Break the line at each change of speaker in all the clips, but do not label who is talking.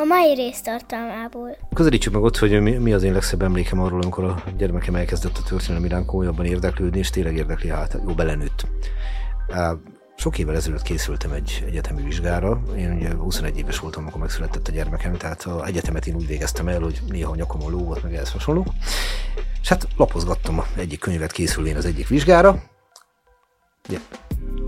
A mai rész tartalmából.
Közelítsük meg ott, hogy mi, mi az én legszebb emlékem arról, amikor a gyermekem elkezdett a történelmi iránt komolyabban érdeklődni, és tényleg érdekli, hát jó belenőtt. Sok évvel ezelőtt készültem egy egyetemi vizsgára. Én ugye 21 éves voltam, amikor megszületett a gyermekem, tehát az egyetemet én úgy végeztem el, hogy néha a nyakomon lógott, meg ehhez hasonló. És hát lapozgattam egyik könyvet készülén az egyik vizsgára. Ugye,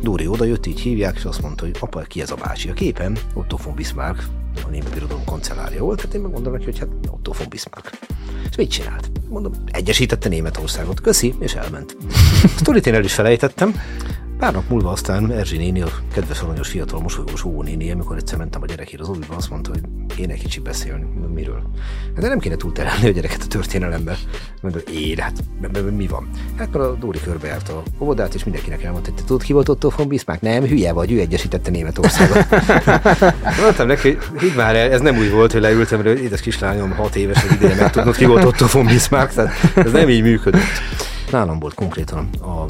Dóri oda jött, így hívják, és azt mondta, hogy apa, ki ez a bácsi? A képen Otto von Bismarck, a német birodalom kancellárja volt, tehát én megmondom neki, hogy hát Otto von Bismarck. És mit csinált? Mondom, egyesítette Németországot. Köszi, és elment. Sztorit én el is felejtettem, Pár nap múlva aztán Erzsi néni, a kedves aranyos fiatal mosolygós ó néni, amikor egyszer mentem a gyerekért az oviba, azt mondta, hogy kéne kicsi beszélni. Miről? Hát de nem kéne túlterelni a gyereket a történelembe. Mondta, én, hát mi van? Hát mert a Dóri körbejárt a óvodát, és mindenkinek elmondta, hogy te tudod, ki volt Otto von Bismarck? Nem, hülye vagy, ő egyesítette Németországot. Mondtam neki, hogy hidd már el, ez nem úgy volt, hogy leültem, hogy édes kislányom, hat éves, hogy ideje megtudnod, ki volt Otto von Bismarck, tehát ez nem így működött. Nálam volt konkrétan a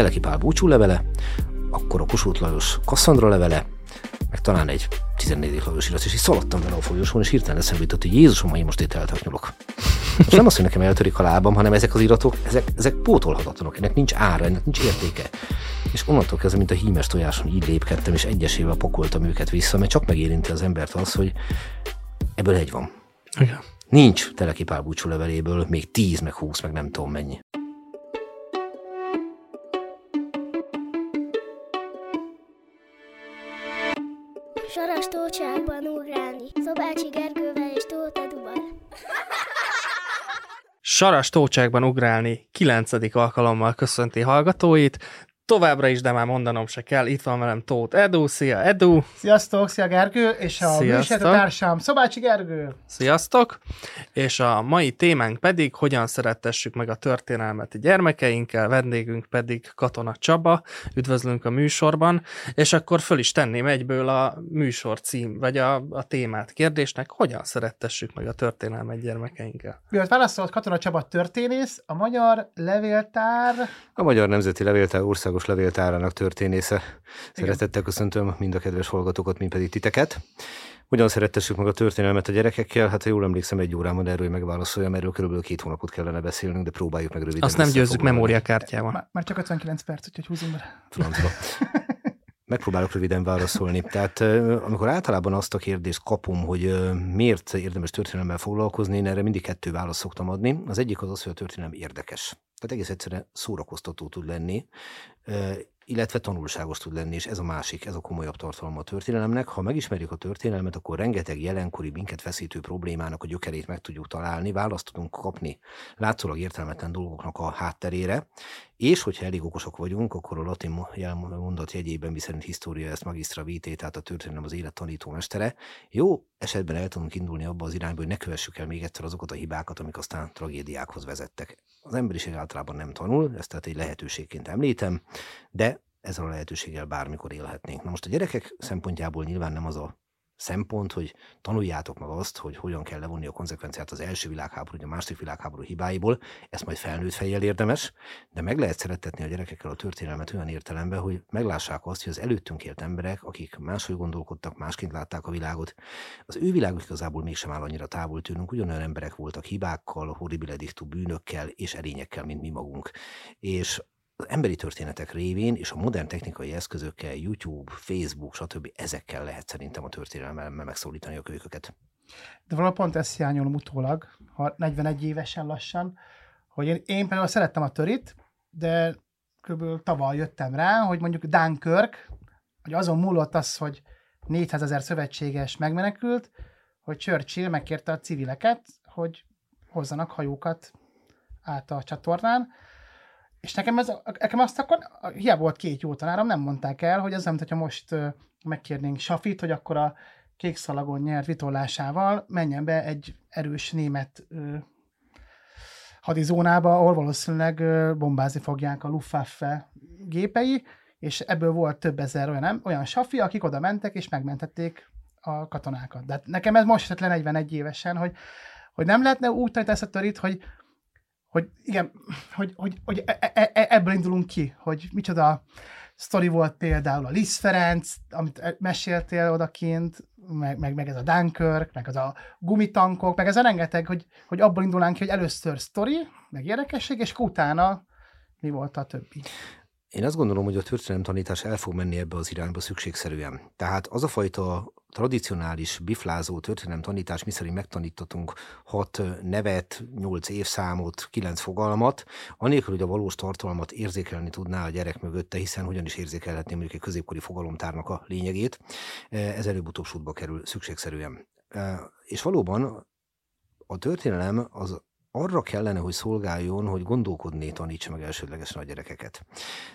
Teleki Pál búcsú levele, akkor a Kossuth Lajos Kasszandra levele, meg talán egy 14. Lajos irat, és így szaladtam vele a folyosón, és hirtelen eszembe jutott, hogy Jézusom, én most itt eltaknyolok. Most nem azt, hogy nekem eltörik a lábam, hanem ezek az iratok, ezek, ezek pótolhatatlanok, ennek nincs ára, ennek nincs értéke. És onnantól kezdve, mint a hímes tojáson így lépkedtem, és egyesével pakoltam őket vissza, mert csak megérinti az embert az, hogy ebből egy van.
Igen.
Nincs Teleki Pál búcsú leveléből még 10, meg 20, meg nem tudom mennyi.
Tócsákban ugrálni, Szobácsi Gergővel és Tóta Dubar.
Saras tócsákban ugrálni 9. alkalommal köszönti hallgatóit. Továbbra is, de már mondanom se kell, itt van velem Tóth Edu. Szia Edu!
Sziasztok, szia Gergő, és a társam Szobácsi Gergő.
Sziasztok! És a mai témánk pedig, hogyan szerettessük meg a történelmet a gyermekeinkkel, vendégünk pedig Katona Csaba, üdvözlünk a műsorban, és akkor föl is tenném egyből a műsor cím, vagy a, a témát kérdésnek, hogyan szerettessük meg a történelmet gyermekeinkkel.
Miért válaszolt Katona Csaba történész, a Magyar Levéltár...
A Magyar Nemzeti Levéltár országos Országos Levéltárának történésze. Szeretettel köszöntöm mind a kedves hallgatókat, mind pedig titeket. Hogyan szerettessük meg a történelmet a gyerekekkel? Hát ha jól emlékszem, egy órában erről megválaszoljam, erről körülbelül két hónapot kellene beszélnünk, de próbáljuk meg röviden.
Azt nem győzzük memóriakártyával.
Már, már csak 59 perc, úgyhogy húzunk be.
Francba. Megpróbálok röviden válaszolni. Tehát amikor általában azt a kérdést kapom, hogy miért érdemes történelemmel foglalkozni, én erre mindig kettő választ szoktam adni. Az egyik az az, hogy a történelem érdekes. Tehát egész egyszerűen szórakoztató tud lenni illetve tanulságos tud lenni, és ez a másik, ez a komolyabb tartalma a történelemnek. Ha megismerjük a történelmet, akkor rengeteg jelenkori minket feszítő problémának a gyökerét meg tudjuk találni, választ tudunk kapni látszólag értelmetlen dolgoknak a hátterére, és hogyha elég okosak vagyunk, akkor a latin mondat jegyében, miszerint história ezt magistra vitae, tehát a történelem az élet tanító mestere, jó esetben el tudunk indulni abba az irányba, hogy ne kövessük el még egyszer azokat a hibákat, amik aztán tragédiákhoz vezettek. Az emberiség általában nem tanul, ezt tehát egy lehetőségként említem, de ezzel a lehetőséggel bármikor élhetnénk. Na most a gyerekek szempontjából nyilván nem az a szempont, hogy tanuljátok meg azt, hogy hogyan kell levonni a konzekvenciát az első világháború, vagy a második világháború hibáiból, ezt majd felnőtt fejjel érdemes, de meg lehet szeretetni a gyerekekkel a történelmet olyan értelemben, hogy meglássák azt, hogy az előttünk élt emberek, akik máshogy gondolkodtak, másként látták a világot, az ő világuk igazából mégsem áll annyira távol tőlünk, ugyanolyan emberek voltak hibákkal, horribile bűnökkel és erényekkel, mint mi magunk. És az emberi történetek révén és a modern technikai eszközökkel, YouTube, Facebook, stb. ezekkel lehet szerintem a történelemmel megszólítani a kölyköket.
De valahol pont ezt hiányolom utólag, ha 41 évesen lassan, hogy én, én például szerettem a törit, de kb. tavaly jöttem rá, hogy mondjuk Dunkirk, hogy azon múlott az, hogy 400 ezer szövetséges megmenekült, hogy Churchill megkérte a civileket, hogy hozzanak hajókat át a csatornán, és nekem, ez, nekem azt akkor, hiába volt két jó tanárom, nem mondták el, hogy ez nem, hogyha most megkérnénk Safit, hogy akkor a kék szalagon nyert vitolásával menjen be egy erős német ö, hadizónába, ahol valószínűleg ö, bombázni fogják a Luftwaffe gépei, és ebből volt több ezer olyan, olyan safi, akik oda mentek, és megmentették a katonákat. De hát nekem ez most le 41 évesen, hogy, hogy nem lehetne úgy tanítani ezt a törit, hogy hogy igen, hogy, hogy, hogy e, e, e, ebből indulunk ki, hogy micsoda sztori volt például a Liszt Ferenc, amit meséltél odakint, meg, meg, meg ez a Dunkirk, meg az a gumitankok, meg ez a rengeteg, hogy, hogy abból indulnánk ki, hogy először sztori, meg érdekesség, és utána mi volt a többi.
Én azt gondolom, hogy a történelem tanítás el fog menni ebbe az irányba szükségszerűen. Tehát az a fajta tradicionális biflázó történelem tanítás, miszerint megtanítatunk hat nevet, nyolc évszámot, kilenc fogalmat, anélkül, hogy a valós tartalmat érzékelni tudná a gyerek mögötte, hiszen hogyan is érzékelhetné mondjuk egy középkori fogalomtárnak a lényegét, ez előbb-utóbb sútba kerül szükségszerűen. És valóban a történelem az arra kellene, hogy szolgáljon, hogy gondolkodni tanítsa meg elsődlegesen a gyerekeket.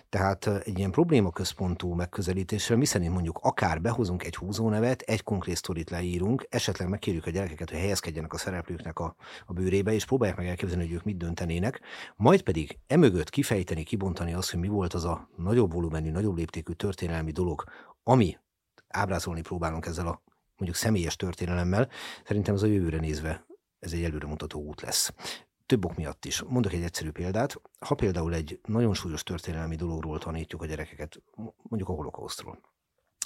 Tehát egy ilyen problémaközpontú megközelítéssel, mi szerint mondjuk akár behozunk egy húzónevet, egy konkrét sztorit leírunk, esetleg megkérjük a gyerekeket, hogy helyezkedjenek a szereplőknek a, a bőrébe, és próbálják meg elképzelni, hogy ők mit döntenének, majd pedig emögött kifejteni, kibontani azt, hogy mi volt az a nagyobb volumenű, nagyobb léptékű történelmi dolog, ami ábrázolni próbálunk ezzel a mondjuk személyes történelemmel, szerintem az a jövőre nézve ez egy előremutató út lesz. Több ok miatt is. Mondok egy egyszerű példát. Ha például egy nagyon súlyos történelmi dologról tanítjuk a gyerekeket, mondjuk a holokausztról.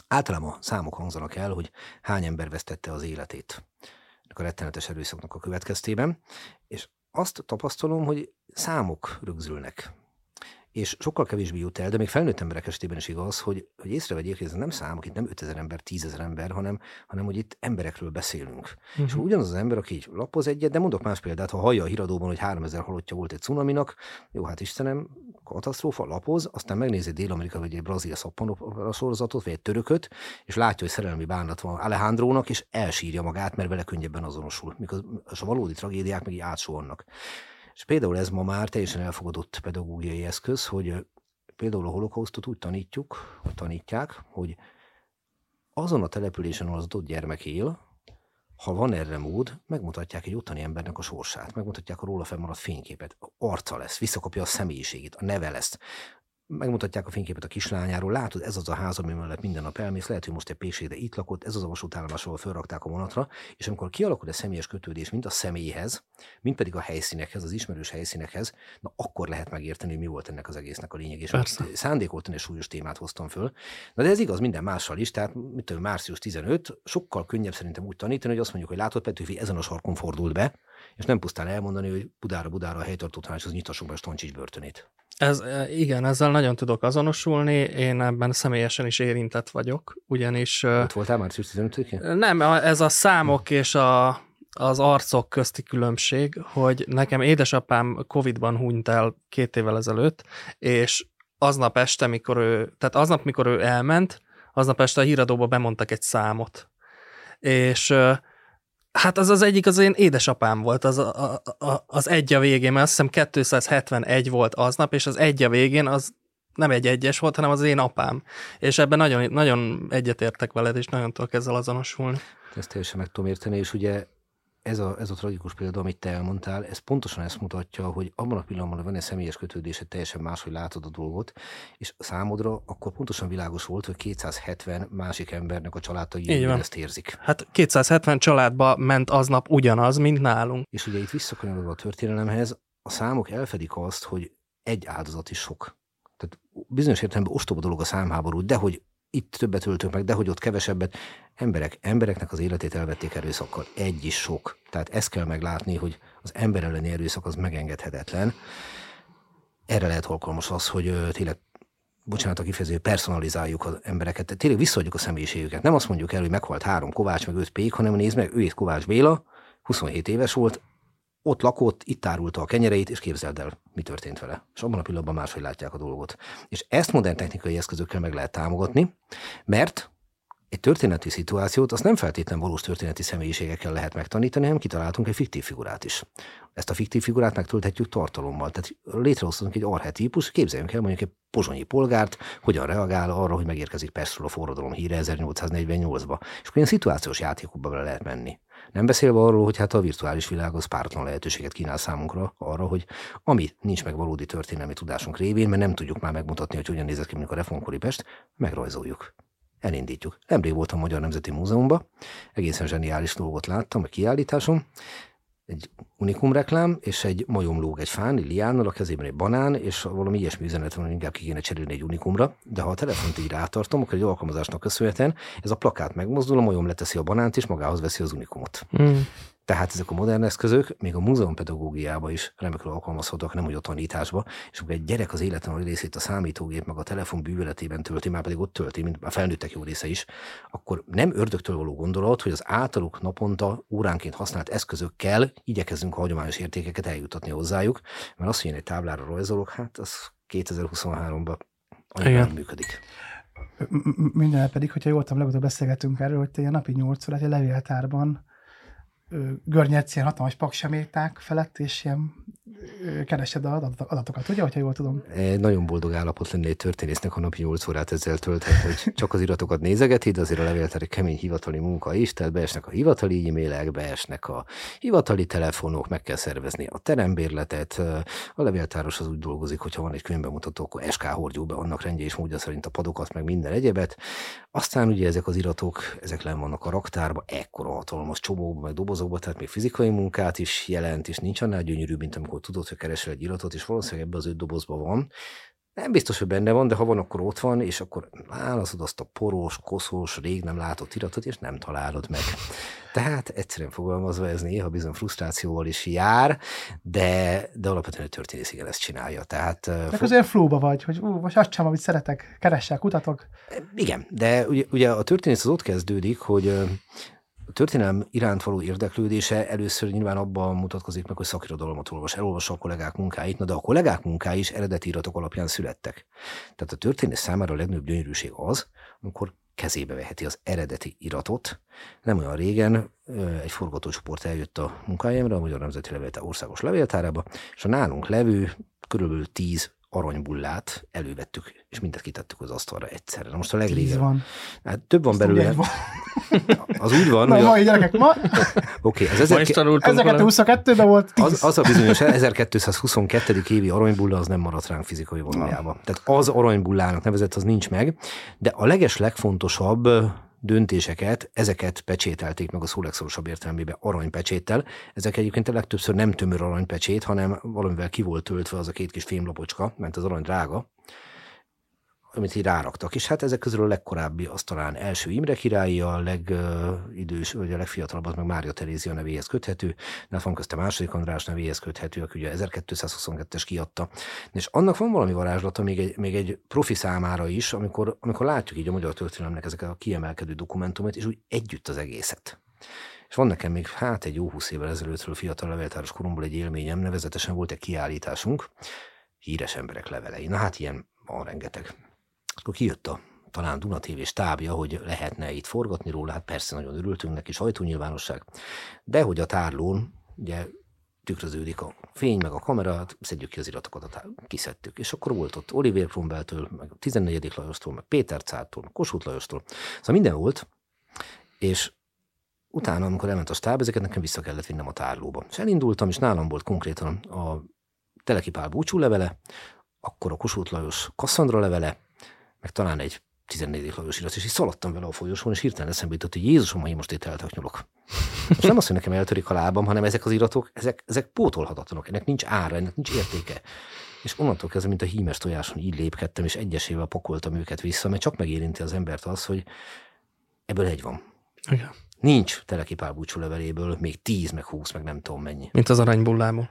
Általában számok hangzanak el, hogy hány ember vesztette az életét a rettenetes erőszaknak a következtében, és azt tapasztalom, hogy számok rögzülnek és sokkal kevésbé jut el, de még felnőtt emberek esetében is igaz, hogy, hogy észrevegyék, hogy ez nem számok, itt nem 5000 ember, 10.000 ember, hanem, hanem hogy itt emberekről beszélünk. Uh-huh. És ugyanaz az ember, aki így lapoz egyet, de mondok más példát, ha hallja a híradóban, hogy 3000 halottja volt egy cunaminak, jó, hát Istenem, katasztrófa, lapoz, aztán megnézi Dél-Amerika vagy egy brazil szappanopera sorozatot, vagy egy törököt, és látja, hogy szerelmi bánat van Alejandrónak, és elsírja magát, mert vele könnyebben azonosul, mikor a valódi tragédiák meg így átsolnak. És például ez ma már teljesen elfogadott pedagógiai eszköz, hogy például a holokausztot úgy tanítjuk, vagy tanítják, hogy azon a településen, ahol az adott gyermek él, ha van erre mód, megmutatják egy ottani embernek a sorsát, megmutatják a róla fennmaradt fényképet, arca lesz, visszakapja a személyiségét, a neve lesz, megmutatják a fényképet a kislányáról, látod, ez az a ház, ami mellett minden nap elmész, lehet, hogy most egy pékség, de itt lakott, ez az a vasútállomás, ahol felrakták a vonatra, és amikor kialakul a személyes kötődés, mint a személyhez, mint pedig a helyszínekhez, az ismerős helyszínekhez, na akkor lehet megérteni, hogy mi volt ennek az egésznek a lényeg. És szándékoltan egy súlyos témát hoztam föl. Na de ez igaz minden mással is, tehát mit tudom, március 15, sokkal könnyebb szerintem úgy tanítani, hogy azt mondjuk, hogy látod, Petőfi ezen a sarkon fordult be, és nem pusztán elmondani, hogy Budára, Budára a helytartó tanács, nyitassuk be a Stoncsics börtönét.
Ez, e, igen, ezzel nagyon tudok azonosulni, én ebben személyesen is érintett vagyok, ugyanis...
Ott voltál március 15
Nem, ez a számok és a, az arcok közti különbség, hogy nekem édesapám Covid-ban hunyt el két évvel ezelőtt, és aznap este, mikor ő, tehát aznap, mikor ő elment, aznap este a híradóba bemondtak egy számot. És Hát az az egyik az én édesapám volt, az, a, a, az egy a végén, mert azt hiszem 271 volt aznap, és az egy a végén az nem egy egyes volt, hanem az én apám. És ebben nagyon, nagyon egyetértek veled, és nagyon tudok ezzel azonosulni.
Ezt teljesen meg tudom érteni, és ugye ez a, ez a tragikus példa, amit te elmondtál, ez pontosan ezt mutatja, hogy abban a pillanatban, van egy személyes kötődésed, teljesen máshogy látod a dolgot, és számodra akkor pontosan világos volt, hogy 270 másik embernek a családtai ezt érzik.
Hát 270 családba ment aznap ugyanaz, mint nálunk.
És ugye itt visszakanyarodva a történelemhez, a számok elfedik azt, hogy egy áldozat is sok. Tehát bizonyos értelemben ostoba dolog a számháború, de hogy itt többet öltünk meg, de hogy ott kevesebbet. Emberek, embereknek az életét elvették erőszakkal. Egy is sok. Tehát ezt kell meglátni, hogy az ember elleni erőszak az megengedhetetlen. Erre lehet alkalmas az, hogy tényleg bocsánat a kifejező, personalizáljuk az embereket, tehát tényleg visszaadjuk a személyiségüket. Nem azt mondjuk el, hogy meghalt három Kovács, meg öt Pék, hanem nézd meg, ő itt Kovács Béla, 27 éves volt, ott lakott, itt árulta a kenyereit, és képzeld el, mi történt vele. És abban a pillanatban máshogy látják a dolgot. És ezt modern technikai eszközökkel meg lehet támogatni, mert egy történeti szituációt azt nem feltétlenül valós történeti személyiségekkel lehet megtanítani, hanem kitaláltunk egy fiktív figurát is. Ezt a fiktív figurát megtölthetjük tartalommal. Tehát létrehoztunk egy arhetípus, képzeljünk el mondjuk egy pozsonyi polgárt, hogyan reagál arra, hogy megérkezik Pestről a forradalom híre 1848-ba. És akkor ilyen szituációs játékokba bele lehet menni. Nem beszélve arról, hogy hát a virtuális világ az pártlan lehetőséget kínál számunkra arra, hogy ami nincs meg valódi történelmi tudásunk révén, mert nem tudjuk már megmutatni, hogy hogyan nézett ki mondjuk a reformkori Pest, megrajzoljuk. Elindítjuk. Nemrég voltam a Magyar Nemzeti Múzeumban, egészen zseniális dolgot láttam a kiállításon. egy unikum reklám, és egy majom lóg egy fán, liánnal, a kezében egy banán, és valami ilyesmi üzenet van, hogy inkább ki kéne cserélni egy unikumra, de ha a telefont így rátartom, akkor egy alkalmazásnak köszönhetően ez a plakát megmozdul, a majom leteszi a banánt, és magához veszi az unikumot.
Mm.
Tehát ezek a modern eszközök még a múzeumpedagógiába is remekül alkalmazhatók, nem úgy a tanításba, és akkor egy gyerek az életen nagy részét a számítógép meg a telefon bűvöletében tölti, már pedig ott tölti, mint a felnőttek jó része is, akkor nem ördögtől való gondolat, hogy az általuk naponta óránként használt eszközökkel igyekezzünk a hagyományos értékeket eljutatni hozzájuk, mert az, hogy én egy táblára rajzolok, hát az 2023-ban annyira működik.
M- m- Minden pedig, hogyha jól tudom, legutóbb beszélgetünk erről, hogy te ilyen napi 8 órát egy levéltárban görnyedsz ilyen hatalmas pakseméták felett, és ilyen keresed az adat- adatokat, ugye, hogyha jól tudom?
Nagyon boldog állapot lenne egy történésznek, ha napi 8 órát ezzel tölthet, hogy csak az iratokat nézegeti, de azért a levéltár egy kemény hivatali munka is, tehát beesnek a hivatali e-mailek, beesnek a hivatali telefonok, meg kell szervezni a terembérletet. A levéltáros az úgy dolgozik, hogyha van egy könyvbemutató, akkor SK hordjuk be annak rendje és módja szerint a padokat, meg minden egyebet. Aztán ugye ezek az iratok, ezek len vannak a raktárba, ekkora hatalmas csomóba, meg dobozokba, tehát még fizikai munkát is jelent, és nincs annál gyönyörű, mint amikor tudod, hogy keresel egy iratot, és valószínűleg ebbe az öt dobozban van. Nem biztos, hogy benne van, de ha van, akkor ott van, és akkor válaszod azt a poros, koszos, rég nem látott iratot, és nem találod meg. Tehát egyszerűen fogalmazva ez néha bizony frusztrációval is jár, de, de alapvetően a történész igen ezt csinálja. Tehát,
Meg az olyan flóba vagy, hogy ú, most azt sem, amit szeretek, keressel, kutatok.
igen, de ugye, ugye a történész az ott kezdődik, hogy a történelem iránt való érdeklődése először nyilván abban mutatkozik meg, hogy szakirodalmat olvas, elolvassa a kollégák munkáit, na de a kollégák munkái is eredeti iratok alapján születtek. Tehát a történész számára a legnagyobb gyönyörűség az, amikor kezébe veheti az eredeti iratot. Nem olyan régen egy forgatócsoport eljött a munkahelyemre, a Magyar Nemzeti Levéltár országos levéltárába, és a nálunk levő körülbelül tíz aranybullát elővettük, és mindet kitettük az asztalra egyszerre. Na most a legrégen.
van.
Hát több van
ugye
belőle.
van.
Az úgy van,
Na,
hogy a,
mai gyerekek, ma
oké,
Ma is
ezer,
tanultunk valami.
1222-ben volt 10.
az, az a bizonyos 1222. évi aranybulla az nem maradt ránk fizikai valójában. Tehát az aranybullának nevezett, az nincs meg, de a leges legfontosabb döntéseket, ezeket pecsételték meg a szó legszorosabb értelmében aranypecséttel. Ezek egyébként a legtöbbször nem tömör aranypecsét, hanem valamivel ki volt töltve az a két kis fémlapocska, mert az arany drága, amit így ráraktak. És hát ezek közül a legkorábbi az talán első Imre királyi, a legidős, vagy a legfiatalabb az meg Mária Terézia nevéhez köthető, de van közte második András nevéhez köthető, aki ugye 1222-es kiadta. És annak van valami varázslata még egy, még egy profi számára is, amikor, amikor látjuk így a magyar történelemnek ezeket a kiemelkedő dokumentumot, és úgy együtt az egészet. És van nekem még hát egy jó húsz évvel ezelőttről fiatal levéltáros koromból egy élményem, nevezetesen volt egy kiállításunk, híres emberek levelei. Na hát ilyen van rengeteg. Akkor kijött a talán Duna TV stábja, hogy lehetne itt forgatni róla, hát persze nagyon örültünk neki, sajtónyilvánosság, de hogy a tárlón ugye tükröződik a fény, meg a kamera, hát szedjük ki az iratokat, tár- kiszedtük. És akkor volt ott Oliver Cromwelltől, meg a 14. Lajostól, meg Péter Cártól, meg Kossuth Lajostól. Szóval minden volt, és utána, amikor elment a stáb, ezeket nekem vissza kellett vinnem a tárlóba. És elindultam, és nálam volt konkrétan a Teleki Pál búcsú levele, akkor a Kossuth Lajos Kasszandra levele, meg talán egy 14. Lajos irat, és így szaladtam vele a folyosón, és hirtelen eszembe jutott, hogy Jézusom, ha én most itt eltaknyolok. Most nem azt, hogy nekem eltörik a lábam, hanem ezek az iratok, ezek, ezek pótolhatatlanok, ennek nincs ára, ennek nincs értéke. És onnantól kezdve, mint a hímes tojáson így lépkedtem, és egyesével pakoltam őket vissza, mert csak megérinti az embert az, hogy ebből egy van.
Igen.
Nincs Teleki Pál búcsú leveléből még 10, meg 20, meg nem tudom mennyi.
Mint az aranybullában.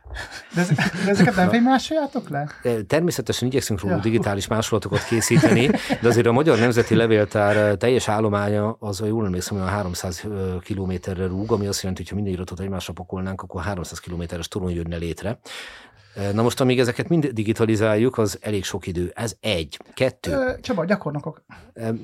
De, ez, de ezeket nem fénymásoljátok le?
De Természetesen igyekszünk róluk
Ja.
digitális másolatokat készíteni, de azért a Magyar Nemzeti Levéltár teljes állománya az, jól emlékszem, olyan 300 kilométerre rúg, ami azt jelenti, hogy ha minden iratot egymásra pakolnánk, akkor 300 kilométeres torony jönne létre. Na most, amíg ezeket mind digitalizáljuk, az elég sok idő. Ez egy. Kettő.
Csaba, gyakornokok.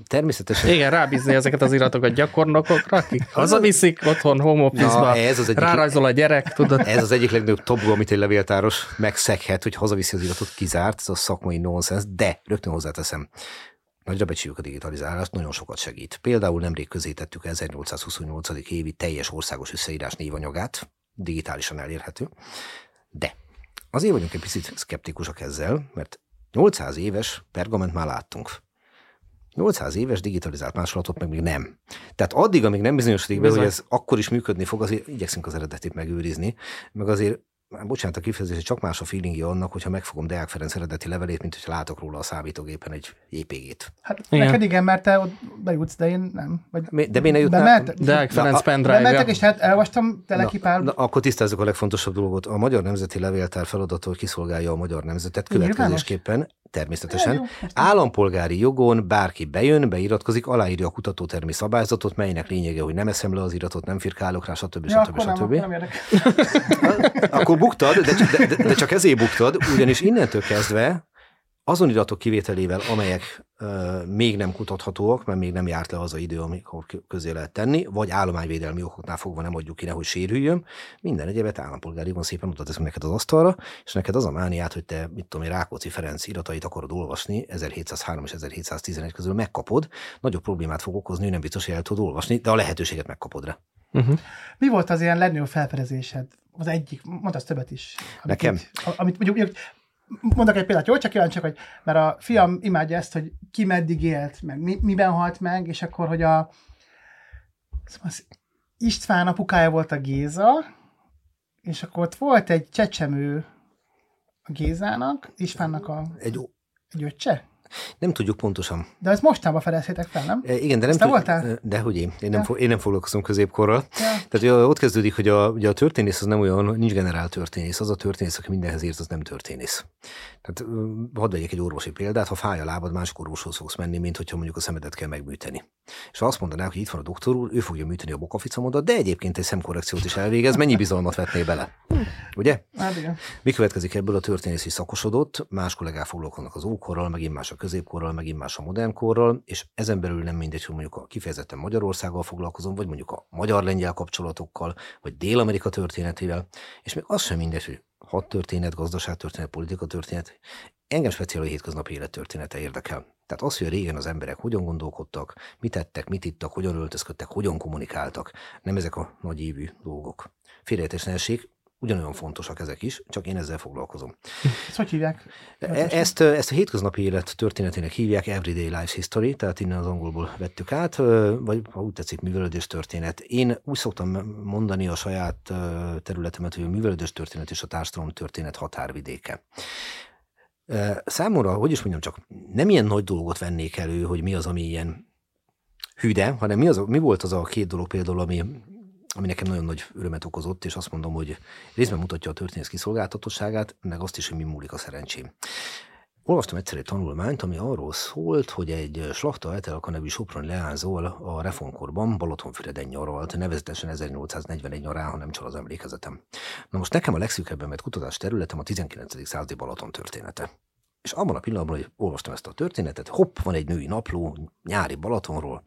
Természetesen
Igen, rábízni ezeket az iratokat gyakornokokra, akik hazaviszik otthon home office-ba,
ez az egyik-
rárajzol a gyerek, tudod.
Ez az egyik legnagyobb tabu, amit egy levéltáros megszeghet, hogy hazaviszi az iratot, kizárt, ez a szakmai nonsens, de rögtön hozzáteszem, nagyra becsüljük a digitalizálást, nagyon sokat segít. Például nemrég közé tettük 1828. évi teljes országos összeírás névanyagát, digitálisan elérhető, de azért vagyunk egy picit szkeptikusak ezzel, mert 800 éves pergament már láttunk. 800 éves digitalizált másolatot meg még nem. Tehát addig, amíg nem bizonyosodik be, hogy ez akkor is működni fog, azért igyekszünk az eredetit megőrizni, meg azért már bocsánat a kifejezés, csak más a feelingje annak, hogyha megfogom Deák Ferenc eredeti levelét, mint hogyha látok róla a számítógépen egy JPG-t.
Hát
Igen.
neked igen, mert te ott bejutsz, de én nem. Vagy
Mi- De miért ne jutnál?
Bemehet-
Deák Ferenc
a-
pendrive
Bementek, és hát elvastam telekipál.
Na, na, akkor tisztázzuk a legfontosabb dolgot. A Magyar Nemzeti Levéltár feladata, hogy kiszolgálja a magyar nemzetet következésképpen, természetesen.
Jó.
Állampolgári jogon bárki bejön, beiratkozik, aláírja a kutatótermi szabályzatot, melynek lényege, hogy nem eszem le az iratot, nem firkálok rá, stb.
Ja,
stb.
akkor nem,
stb.
nem érdekel.
Akkor buktad, de, de, de, csak ezért buktad, ugyanis innentől kezdve azon iratok kivételével, amelyek ö, még nem kutathatóak, mert még nem járt le az a idő, amikor kö- közé lehet tenni, vagy állományvédelmi okoknál fogva nem adjuk ki, nehogy sérüljön, minden egyébet állampolgári van szépen oda teszünk neked az asztalra, és neked az a mániát, hogy te, mit tudom én, Rákóczi Ferenc iratait akarod olvasni, 1703 és 1711 közül megkapod, nagyobb problémát fog okozni, nem biztos, hogy el tudod olvasni, de a lehetőséget megkapod rá.
Uh-huh.
Mi volt az ilyen legnagyobb felfedezésed? Az egyik, mondasz többet is. Amit
Nekem?
Így, amit mondjuk, mondjuk mondok egy példát, jó? Csak kíváncsi, hogy mert a fiam imádja ezt, hogy ki meddig élt, meg mi, miben halt meg, és akkor, hogy a az István apukája volt a Géza, és akkor ott volt egy csecsemő a Gézának, Istvánnak a,
Egy,
egy öccse,
nem tudjuk pontosan.
de ezt mostában fedeztétek fel, nem?
E, Igen, de nem
te voltál?
De hogy én. Én nem,
Ja.
fo- én nem foglalkozom középkorral.
Ja.
Tehát ugye, ott kezdődik, hogy a, ugye a történész az nem olyan, nincs generál történész, az a történész, aki mindenhez ért, az nem történész. Tehát hadd vegyek egy orvosi példát, ha fáj a lábad, másik orvoshoz fogsz menni, mint hogyha mondjuk a szemedet kell megműteni. És ha azt mondanák, hogy itt van a doktor úr, ő fogja műteni a bokaficamodat, de egyébként egy szemkorrekciót is elvégez, mennyi bizalmat vetnél bele? Ugye?
Hát igen.
Mi következik ebből? A történész is szakosodott, más kollégák foglalkoznak az ókorral, megint más a középkorral, megint más a modernkorral, és ezen belül nem mindegy, hogy mondjuk a kifejezetten Magyarországgal foglalkozom, vagy mondjuk a magyar-lengyel kapcsolatokkal, vagy Dél-Amerika történetével, és még az sem mindegy, hogy hadtörténet, gazdaságtörténet, politika történet, engem speciál a hétköznapi élet története érdekel. Tehát az, hogy régen az emberek hogyan gondolkodtak, mit tettek, mit ittak, hogyan öltözködtek, hogyan kommunikáltak, nem ezek a nagy évű dolgok. Félreértés ne ugyanolyan fontosak ezek is, csak én ezzel foglalkozom.
Ezt hogy hívják?
E- Ezt, ezt a hétköznapi élet történetének hívják Everyday Life History, tehát innen az angolból vettük át, vagy ha úgy tetszik, művelődés történet. Én úgy szoktam mondani a saját területemet, hogy a művelődés történet és a társadalom történet határvidéke. Számomra, hogy is mondjam, csak nem ilyen nagy dolgot vennék elő, hogy mi az, ami ilyen hűde, hanem mi, az, mi volt az a két dolog például, ami, ami nekem nagyon nagy örömet okozott, és azt mondom, hogy részben mutatja a történész kiszolgáltatottságát, meg azt is, hogy mi múlik a szerencsém. Olvastam egyszer egy tanulmányt, ami arról szólt, hogy egy Slachta Etelka nevű soproni leányzó a reformkorban Balatonfüreden nyaralt, nevezetesen 1841 nyarán, ha nem csal az emlékezetem. Na most nekem a legszűkebben vett kutatás területem a 19. századi Balaton története. És abban a pillanatban, hogy olvastam ezt a történetet, hopp, van egy női napló, nyári Balatonról,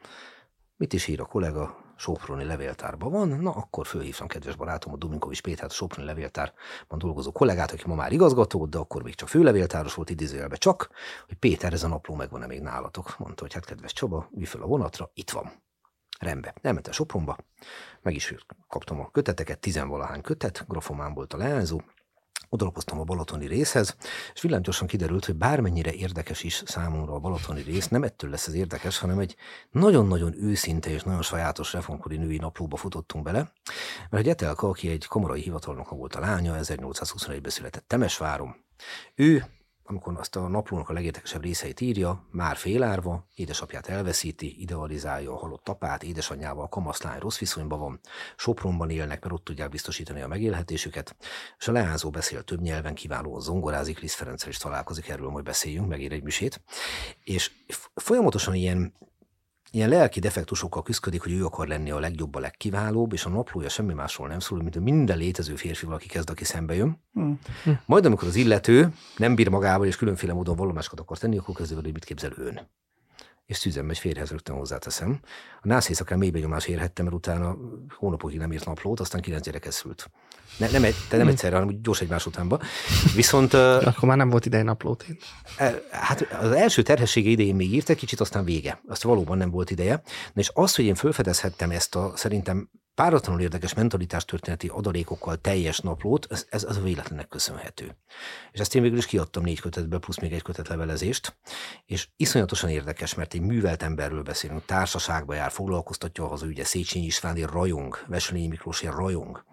mit is ír a kollega, Soproni levéltárban van, na akkor fölhívtam kedves barátomot, Dominkovics Pétert, a Soproni levéltárban dolgozó kollégát, aki ma már igazgató, de akkor még csak főlevéltáros volt idézőjelben csak, hogy Péter, ez a napló megvan-e még nálatok? Mondta, hogy hát kedves Csaba, ülj fel a vonatra, itt van. Rendben. Elmentem Sopronba, meg is kaptam a köteteket, tizenvalahány kötet, grafomán volt a leányzó, odalapoztam a balatoni részhez, és villámgyorsan kiderült, hogy bármennyire érdekes is számomra a balatoni rész, nem ettől lesz ez érdekes, hanem egy nagyon-nagyon őszinte és nagyon sajátos reformkori női naplóba futottunk bele, mert hogy Etelka, aki egy komorai hivatalnoka volt a lánya, 1821-ben született Temesváron, ő amikor azt a naplónak a legértekesebb részeit írja, már félárva, édesapját elveszíti, idealizálja a halott apát, édesanyjával kamaszlány rossz viszonyban van, Sopronban élnek, mert ott tudják biztosítani a megélhetésüket, és a leányzó beszél több nyelven, kiválóan zongorázik, Liszt Ferenccel is találkozik, erről majd beszéljünk, megír egy misét, és folyamatosan ilyen ilyen lelki defektusokkal küzdik, hogy ő akar lenni a legjobb, a legkiválóbb, és a naplója semmi másról nem szól, mint hogy minden létező férfival, aki kezd, aki szembe jön.
Hm.
Majd amikor az illető nem bír magával, és különféle módon vallomásokat akar tenni, akkor kezdő, hogy mit képzel ön. És szűzem megy férjhez rögtön hozzáteszem. A nász éjszakán mély benyomás érhettem, mert utána hónapokig nem írt naplót, aztán kilenc gyereket szült. Ne, nem, egy, te nem egyszerre, hanem úgy gyors egymás utánba. Viszont
Akkor már nem volt ideje naplót írni.
E, Hát az első terhessége idején még írt egy kicsit, aztán vége. Azt valóban nem volt ideje. Na és az, hogy én felfedezhettem ezt a szerintem páratlanul érdekes mentalitás történeti adalékokkal teljes naplót, ez, ez az a véletlenek köszönhető. És ezt én végül is kiadtam négy kötetbe, plusz még egy kötet levelezést, és iszonyatosan érdekes, mert egy művelt emberről beszélünk, társaságba jár, foglalkoztatja a hazaügye, Széchenyi István rajong, Veselényi Miklós rajong.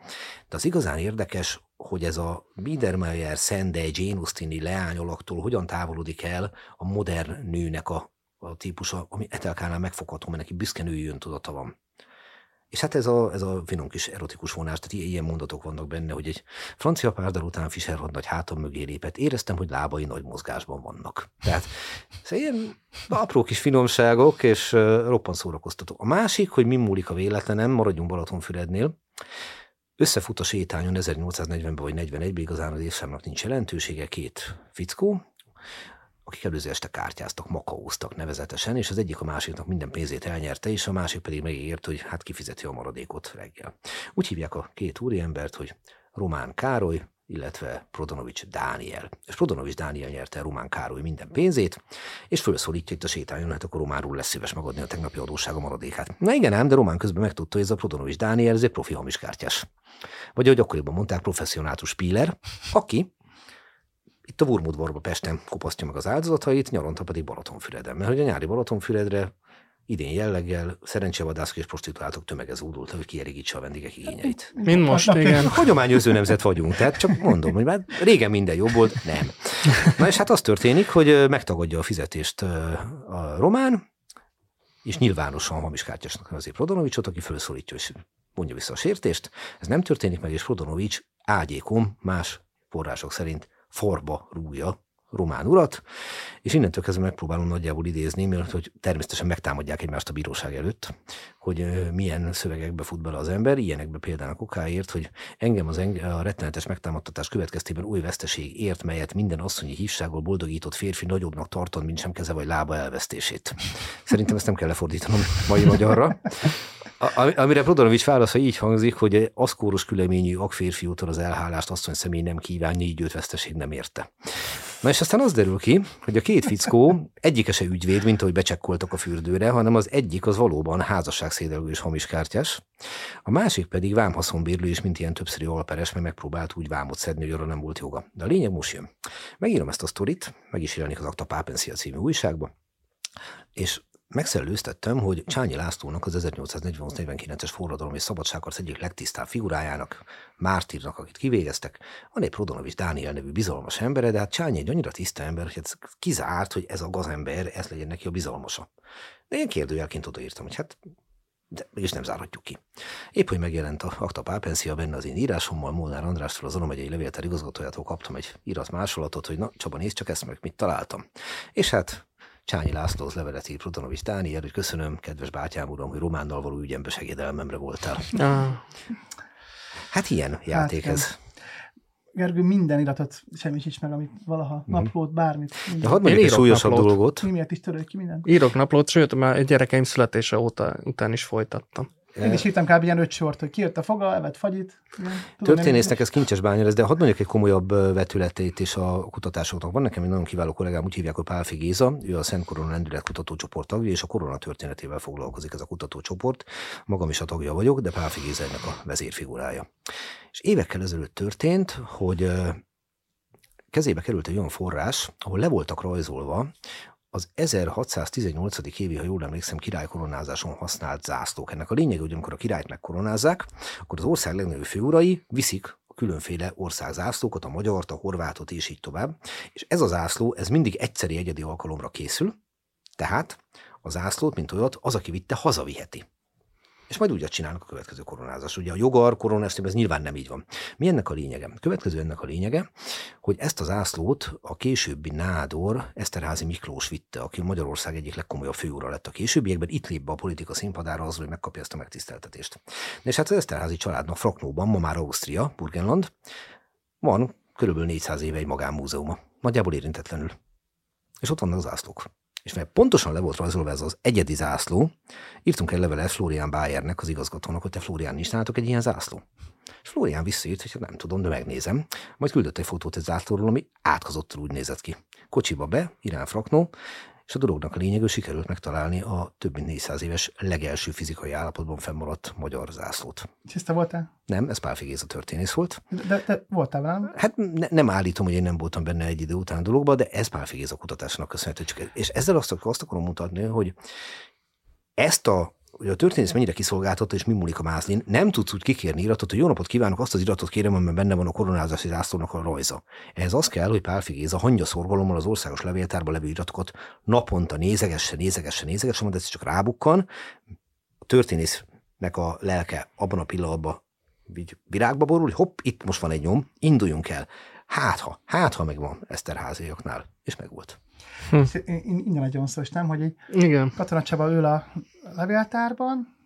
De az igazán érdekes, hogy ez a Biedermeier, Szende, Jane Austini leányolaktól hogyan távolodik el a modern nőnek a, a típusa, ami Etelkánál megfogható, mert neki büszke női öntudata van. És hát ez a, ez a finom kis erotikus vonás, tehát ilyen mondatok vannak benne, hogy egy francia párdal után Fischer nagy hátam mögé lépett. Éreztem, hogy lábai nagy mozgásban vannak. Tehát szóval ilyen apró kis finomságok, és uh, roppan szórakoztató. A másik, hogy mi múlik a véletlenem, maradjunk Balatonfürednél. Összefut a sétányon 1840-ben vagy 41-ben, igazán az évszámnak nincs jelentősége, két fickó, akik előző este kártyáztak, makaóztak nevezetesen, és az egyik a másiknak minden pénzét elnyerte, és a másik pedig megígért, hogy hát kifizeti a maradékot reggel. Úgy hívják a két úriembert, hogy Román Károly, illetve Prodonovics Dániel. És Prodonovics Dániel nyerte Román Károly minden pénzét, és felszólítja itt a sétányon, hát akkor Románról lesz szíves megadni a tegnapi adóssága maradékát. Na igen ám, de Román közben megtudta, hogy ez a Prodonovics Dániel, ez egy profi hamiskártyás. Vagy ahogy akkoriban mondták, professzionátus spíler, aki itt a Vurmudvarba Pesten kopasztja meg az áldozatait, nyaranta pedig Balatonfüreden. Mert hogy a nyári Balatonfüredre idén jelleggel szerencsevadászok és prostituáltok tömege zúdult, hogy kielégítse a vendégek igényeit.
Mint most, igen.
Hagyományőző nemzet vagyunk, tehát csak mondom, hogy már régen minden jobb volt, nem. Na és hát az történik, hogy megtagadja a fizetést a román, és nyilvánosan hamis kártyásnak azért Prodonovicsot, aki felszólítja, és mondja vissza a sértést. Ez nem történik meg, és Prodonovics ágyékom más források szerint forba rúgja román urat, és innentől kezdve megpróbálom nagyjából idézni, mert hogy természetesen megtámadják egymást a bíróság előtt, hogy milyen szövegekbe fut bele az ember, ilyenekbe például a kokáért, hogy engem az enge, a rettenetes megtámadtatás következtében új veszteség ért, melyet minden asszonyi hívságból boldogított férfi nagyobbnak tartott, mint sem keze vagy lába elvesztését. Szerintem ezt nem kell lefordítanom mai magyarra. Amire Prodorovics válasza így hangzik, hogy aszkóros küleményű akférfiútól az elhálást asszony személy nem kívánja, így őt veszteség nem érte. Na és aztán az derül ki, hogy a két fickó egyike se ügyvéd, mint ahogy becsekkoltak a fürdőre, hanem az egyik az valóban házasságszédelő és hamis kártyás, a másik pedig vámhaszonbérlő is, mint ilyen többszöri alperes, mert megpróbált úgy vámot szedni, hogy arra nem volt joga. De a lényeg most jön. Megírom ezt a sztorit, meg is jelenik az Akta Pápenszia című újságba, és megszellőztettem, hogy Csányi Lászlónak az 1848-49-es forradalom és szabadságharc egyik legtisztább figurájának, Mártírnak, akit kivégeztek, van egy Prodonovics Dániel nevű bizalmas embere, de hát Csányi egy annyira tiszta ember, hogy ez kizárt, hogy ez a gazember, ez legyen neki a bizalmasa. De én kérdőjelként odaírtam, hogy hát de mégis nem zárhatjuk ki. Épp, hogy megjelent a Akta Pápenszia benne az én írásommal, Molnár Andrástól az Anomegyei Levéltár igazgatójától kaptam egy írat másolatot, hogy na, Csaba, nézd csak ezt meg, mit találtam. És hát Csányi Lászlóhoz levelet ír Protonovics Dániel, hogy köszönöm, kedves bátyám uram, hogy Románnal való ügyembe segédelmemre voltál. Ah. Hát ilyen játék hát, ez.
Gergő minden iratot semmisíts meg, amit valaha, mm. naplót, bármit.
De hadd mondjuk egy súlyosabb naplót. dolgot.
Mi miért is töröljük ki mindent?
Írok naplót, sőt, már egy gyerekeim születése óta, után is folytattam.
Én is írtam kb. ilyen öt sort, hogy kijött a foga, evett fagyit.
Történésznek ez kincses bánya lesz, de hadd mondjuk egy komolyabb vetületét is a kutatásoknak. Van nekem egy nagyon kiváló kollégám, úgy hívják, hogy Pálfi Géza, ő a Szent Korona Lendület kutatócsoport tagja, és a korona történetével foglalkozik ez a kutatócsoport. Magam is a tagja vagyok, de Pálfi Géza ennek a vezérfigurája. És évekkel ezelőtt történt, hogy kezébe került egy olyan forrás, ahol le voltak rajzolva az 1618. évi, ha jól emlékszem, királykoronázáson használt zászlók. Ennek a lényeg, hogy amikor a királyt megkoronázzák, akkor az ország legnagyobb főurai viszik a különféle országzászlókat, a magyart, a horvátot és így tovább. És ez a zászló, ez mindig egyszeri egyedi alkalomra készül, tehát a zászlót, mint olyat, az, aki vitte, hazaviheti és majd úgy csinálnak a következő koronázás. Ugye a jogar koronázásban ez nyilván nem így van. Mi ennek a lényege? Következő ennek a lényege, hogy ezt az ászlót a későbbi nádor Eszterházi Miklós vitte, aki Magyarország egyik legkomolyabb főúra lett a későbbiekben, itt lép be a politika színpadára az, hogy megkapja ezt a megtiszteltetést. És hát az Eszterházi családnak Fraknóban, ma már Ausztria, Burgenland, van körülbelül 400 éve egy magánmúzeuma, nagyjából érintetlenül. És ott vannak az ászlók. És mert pontosan le volt rajzolva ez az egyedi zászló, írtunk egy levelet Florian Bayernek, az igazgatónak, hogy te Florian is látok egy ilyen zászló. És Florian visszaírt, hogy hát nem tudom, de megnézem. Majd küldött egy fotót egy zászlóról, ami átkozottul úgy nézett ki. Kocsiba be, Irán Fraknó, és a dolognak a lényeg, hogy sikerült megtalálni a több mint 400 éves legelső fizikai állapotban fennmaradt magyar zászlót.
És te voltál?
Nem, ez Pál Figéz a történész volt.
De te voltál velem?
Hát ne, nem állítom, hogy én nem voltam benne egy idő után dologba, de ez Pál Figéz a kutatásnak köszönhető. Csak, és ezzel azt, azt akarom mutatni, hogy ezt a hogy a történész mennyire kiszolgáltatta, és mi múlik a mázlin, nem tudsz úgy kikérni iratot, hogy jó napot kívánok, azt az iratot kérem, amiben benne van a koronázási zászlónak a rajza. Ehhez az kell, hogy Pál Figéz a hangya szorgalommal az országos levéltárban levő iratokat naponta nézegesse, nézegesse, nézegesse, majd ez csak rábukkan. A történésznek a lelke abban a pillanatban így virágba borul, hogy hopp, itt most van egy nyom, induljunk el. Hát ha, hát ha megvan Eszterháziaknál. És megvolt.
Hm. Innen nagyon szó, nem, hogy egy
Igen.
Katona Csaba ül a levéltárban,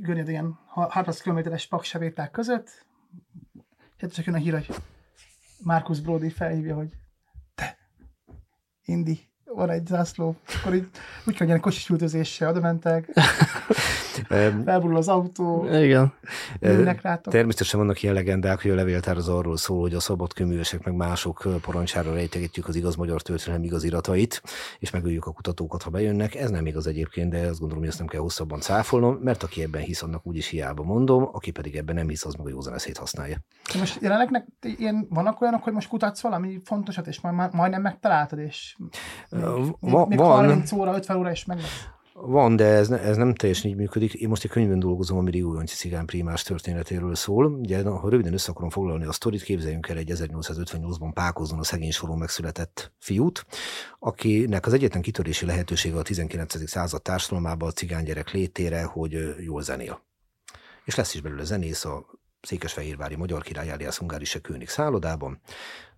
görnyed ilyen 30 kilométeres paksevéták között, hát csak jön a hír, hogy Markus Brody felhívja, hogy te, Indi, van egy zászló, akkor így úgy kell, hogy ilyen kocsis üldözéssel oda mentek, felborul az autó,
Igen.
rátok.
Természetesen vannak ilyen legendák, hogy a levéltár az arról szól, hogy a szabad köművesek meg mások parancsára rejtegetjük az igaz magyar történelem igaziratait, és megöljük a kutatókat, ha bejönnek. Ez nem igaz egyébként, de azt gondolom, hogy ezt nem kell hosszabban cáfolnom, mert aki ebben hisz, annak úgyis hiába mondom, aki pedig ebben nem hisz, az meg a józan eszét használja.
Most jelenleg ilyen, vannak olyanok, hogy most kutatsz valami fontosat, és majd, majdnem megtaláltad, és még,
Va-
még
van.
30 óra, 50 óra is meg lesz.
Van, de ez, ne, ez nem teljesen így működik. Én most egy könyvben dolgozom, ami Rigó Jancsi cigány primás történetéről szól. Ugye, na, ha röviden össze akarom foglalni a sztorit, képzeljünk el egy 1858-ban Pákozon a szegény soron megszületett fiút, akinek az egyetlen kitörési lehetősége a 19. század társadalmában a cigány gyerek létére, hogy jól zenél. És lesz is belőle zenész a Székesfehérvári Magyar Király alias Hungárise König szállodában,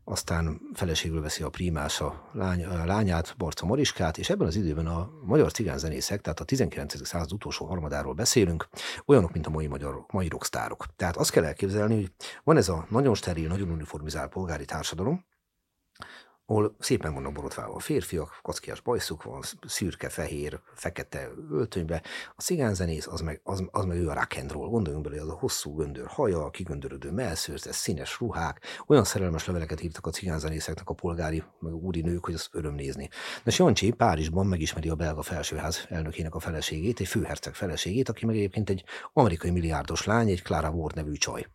aztán feleségül veszi a prímás a, lány, a lányát, Barca Mariskát, és ebben az időben a magyar cigánzenészek, tehát a 19. század utolsó harmadáról beszélünk, olyanok, mint a mai magyar, mai rockstárok. Tehát azt kell elképzelni, hogy van ez a nagyon steril, nagyon uniformizált polgári társadalom, ahol szépen vannak borotválva a férfiak, kockiás bajszuk van, szürke, fehér, fekete öltönybe. A cigánzenész, az meg, az, az meg ő a rock and roll. Gondoljunk bele, az a hosszú göndör haja, a kigöndörödő melszőrzet, színes ruhák. Olyan szerelmes leveleket írtak a cigánzenészeknek a polgári, meg úri nők, hogy az öröm nézni. De Jancsi Párizsban megismeri a belga felsőház elnökének a feleségét, egy főherceg feleségét, aki meg egyébként egy amerikai milliárdos lány, egy Clara Ward nevű csaj.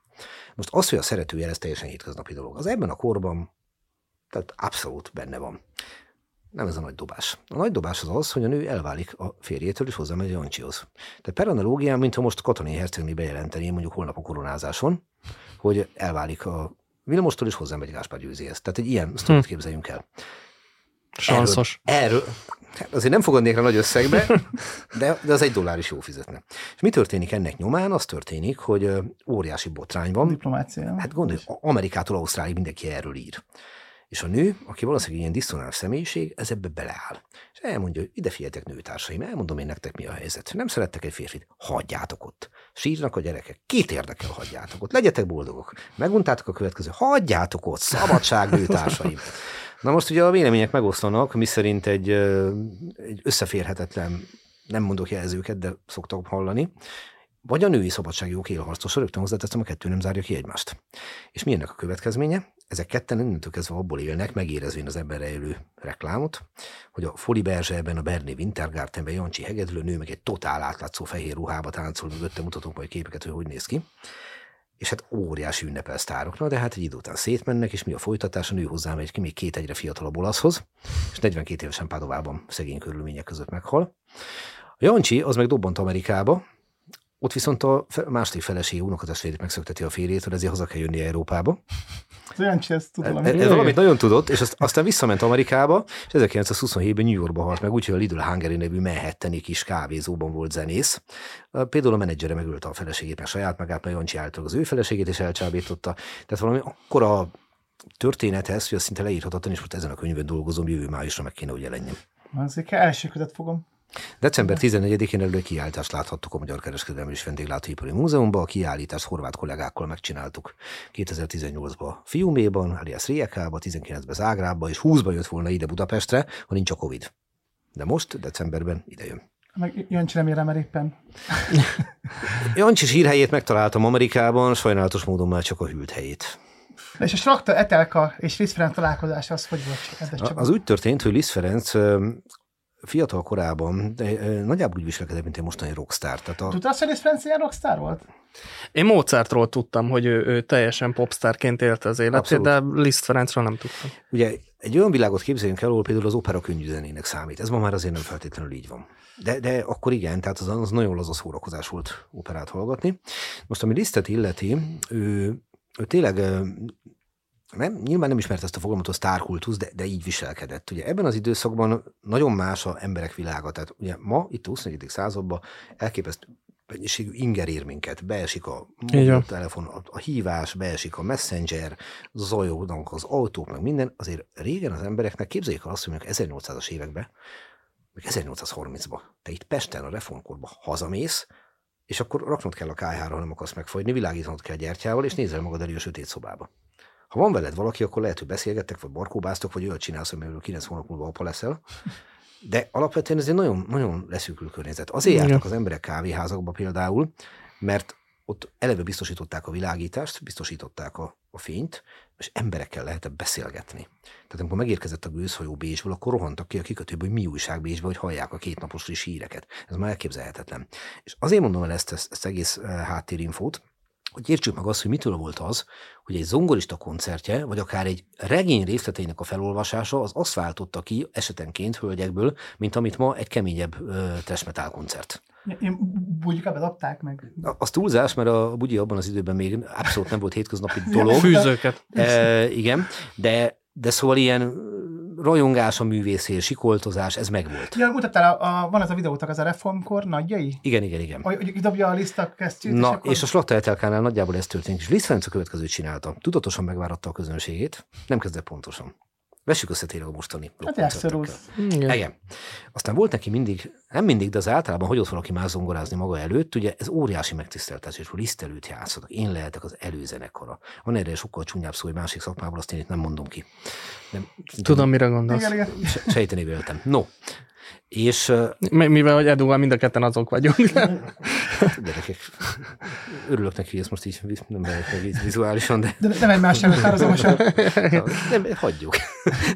Most az, hogy a szeretője, ez teljesen hétköznapi dolog. Az ebben a korban tehát abszolút benne van. Nem ez a nagy dobás. A nagy dobás az az, hogy a nő elválik a férjétől, és hozzámegy Jancsihoz. Tehát per analógián, mintha most katonai hercegné bejelenteni, mondjuk holnap a koronázáson, hogy elválik a Vilmostól, és hozzámegy Gáspár Győzéhez. Tehát egy ilyen sztorit képzeljünk el.
Sanszos.
Erről, erről hát azért nem fogadnék rá nagy összegbe, de, de az egy dollár is jó fizetne. És mi történik ennek nyomán? Az történik, hogy óriási botrány van.
Diplomácia.
Hát gondolj, Amerikától Ausztrálig mindenki erről ír. És a nő, aki valószínűleg ilyen diszonáns személyiség, ez ebbe beleáll. És elmondja, hogy ide figyeljetek nőtársaim, elmondom én nektek mi a helyzet. Nem szerettek egy férfit, hagyjátok ott. Sírnak a gyerekek, két érdekel, hagyjátok ott. Legyetek boldogok. Meguntátok a következő, hagyjátok ott, szabadság nőtársaim. Na most ugye a vélemények megoszlanak, miszerint egy, egy összeférhetetlen, nem mondok jelzőket, de szoktak hallani, vagy a női szabadságjogok élharcosa, rögtön hozzáteszem, a kettő nem zárja ki egymást. És mi ennek a következménye? Ezek ketten innentől kezdve abból élnek, megérezvén az emberre élő reklámot, hogy a Foli Berzse ebben a Berné Wintergartenben Jancsi hegedülő nő meg egy totál átlátszó fehér ruhába táncol, mögötte mutatunk majd képeket, hogy hogy néz ki. És hát óriási ünnepel sztároknak, de hát egy idő után szétmennek, és mi a folytatás? A nő hozzámegy ki még két egyre fiatalabb olaszhoz, és 42 évesen Padovában szegény körülmények között meghal. A Jancsi az meg dobbant Amerikába, ott viszont a második feleség unokatestvérét megszökteti a férjétől, ezért haza kell jönni Európába.
Jancsi, ezt tud
Ez,
valami.
ez valamit nagyon tudott, és azt, aztán visszament Amerikába, és 1927-ben New Yorkba halt meg, úgyhogy a Lidl Hungary nevű Manhattani kis kávézóban volt zenész. Például a menedzsere megölte a feleségét, meg saját magát, meg Jancsi az ő feleségét is elcsábította. Tehát valami akkora történethez, hogy az szinte leírhatatlan, és most ezen a könyvön dolgozom, jövő májusra meg kéne, hogy jelenjen.
Azért első között fogom.
December 14-én előtt kiállítást láthattuk a Magyar Kereskedelmi és Vendéglátóipari Múzeumban. A kiállítást horvát kollégákkal megcsináltuk 2018-ban Fiuméban, alias Riekába, 19-ben Zágrába, és 20-ban jött volna ide Budapestre, ha nincs a Covid. De most, decemberben idejön.
Meg Jancsi nem érem, mert éppen.
Jancsi sírhelyét megtaláltam Amerikában, sajnálatos módon már csak a hűlt helyét.
Na és a Strakta, Etelka és Liszt Ferenc találkozás az hogy volt?
Az úgy történt, hogy Liszt Ferenc fiatal korában nagyjából úgy viselkedett, mint egy mostani rockstar. Tehát a,
Tudtad, hogy Ferenc ilyen rockstar volt?
Én Mozartról tudtam, hogy ő, ő teljesen popstarként élte az életét,
Abszolút.
de Liszt Ferencről nem tudtam.
ugye egy olyan világot képzeljünk el, ahol például az opera könnyűzenének számít. Ez ma már azért nem feltétlenül így van. De, de akkor igen, tehát az, az nagyon laza szórakozás volt operát hallgatni. Most ami Lisztet illeti, ő, ő tényleg nem, nyilván nem ismert ezt a fogalmat, a sztárkultusz, de, de így viselkedett. Ugye ebben az időszakban nagyon más a emberek világa. Tehát ugye ma, itt a 21. században elképesztő mennyiségű inger ér minket. Beesik a telefon, a, a hívás, beesik a messenger, zajognak az autók, meg minden. Azért régen az embereknek képzeljék el azt, hogy mondjuk 1800-as években, vagy 1830-ban, te itt Pesten a reformkorban hazamész, és akkor raknod kell a kályhára, ha nem akarsz megfogyni, világítanod kell gyertyával, és nézel magad elő a sötét szobába. Ha van veled valaki, akkor lehet, hogy beszélgettek, vagy barkóbáztok, vagy olyat csinálsz, amiről 9 hónap múlva apa leszel. De alapvetően ez egy nagyon, nagyon leszűkül környezet. Azért
Igen.
jártak az emberek kávéházakba például, mert ott eleve biztosították a világítást, biztosították a, a fényt, és emberekkel lehetett beszélgetni. Tehát amikor megérkezett a gőzhajó Bécsből, akkor rohantak ki a kikötőből, hogy mi újság Bécsbe, hogy hallják a kétnapos friss híreket. Ez már elképzelhetetlen. És azért mondom el ezt, ezt, ezt egész uh, háttérinfót, hogy értsük meg azt, hogy mitől volt az, hogy egy zongorista koncertje, vagy akár egy regény részleteinek a felolvasása, az azt váltotta ki esetenként hölgyekből, mint amit ma egy keményebb trash metal koncert.
Én bugyika bedobták meg.
Az túlzás, mert a bugyi abban az időben még abszolút nem volt hétköznapi dolog.
Fűzőket.
E, igen, de, de szóval ilyen rajongás a művészért, sikoltozás, ez megvolt.
Ja, mutattál, a, a, van az a videótak, az a reformkor nagyjai?
Igen, igen, igen.
Hogy, dobja a lisztak kesztyűt,
Na,
akkor...
és a Slakta Etelkánál nagyjából ez történt, és Liszt Ferenc a következőt csinálta. Tudatosan megváratta a közönségét, nem kezdett pontosan. Vessük össze tényleg a mostani
Hát elszorulsz.
Igen.
Igen. Aztán volt neki mindig, nem mindig, de az általában hagyott valaki más zongorázni maga előtt, ugye ez óriási megtiszteltetés, hogy Liszt előtt játszanak. Én lehetek az előzenekara. Van erre sokkal csúnyább szó, hogy másik szakmából, azt én itt nem mondom ki. Nem,
Tudom, mire gondolsz.
Igen, igen.
se- sejteni véltem. No, és
Mi- Mivel, hogy Eduval mind a ketten azok vagyunk.
gyerekek, örülök neki, hogy ezt most így nem lehet meg így vizuálisan, de
De nem egymás előtt párhuzamosan.
nem, hagyjuk.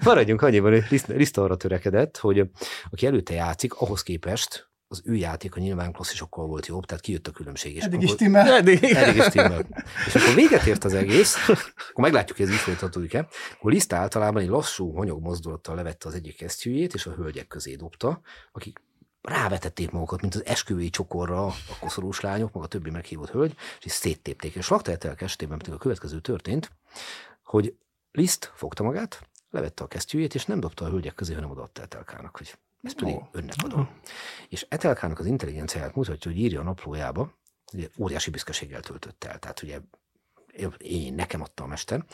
Maradjunk annyiban, hogy Liszt- Liszt arra törekedett, hogy aki előtte játszik, ahhoz képest az ő játéka nyilván klasszisokkal volt jobb, tehát kijött a különbség. És
Eddig
akkor-
is timmel.
Eddig.
Eddig is stimmel. És akkor véget ért az egész, akkor meglátjuk, hogy ez így folytatódik-e. Akkor Liszt általában egy lassú, hanyag mozdulattal levette az egyik kesztyűjét, és a hölgyek közé dobta, akik rávetették magukat, mint az esküvői csokorra a koszorús lányok, meg a többi meghívott hölgy, és így széttépték. És Slakta Etelk esetében pedig a következő történt, hogy Liszt fogta magát, levette a kesztyűjét, és nem dobta a hölgyek közé, hanem odaadta Etelkának, hogy ezt pedig önnek adom. És Etelkának az intelligenciáját mutatja, hogy írja a naplójába, ugye óriási büszkeséggel töltött el. Tehát ugye én, nekem adta a mester,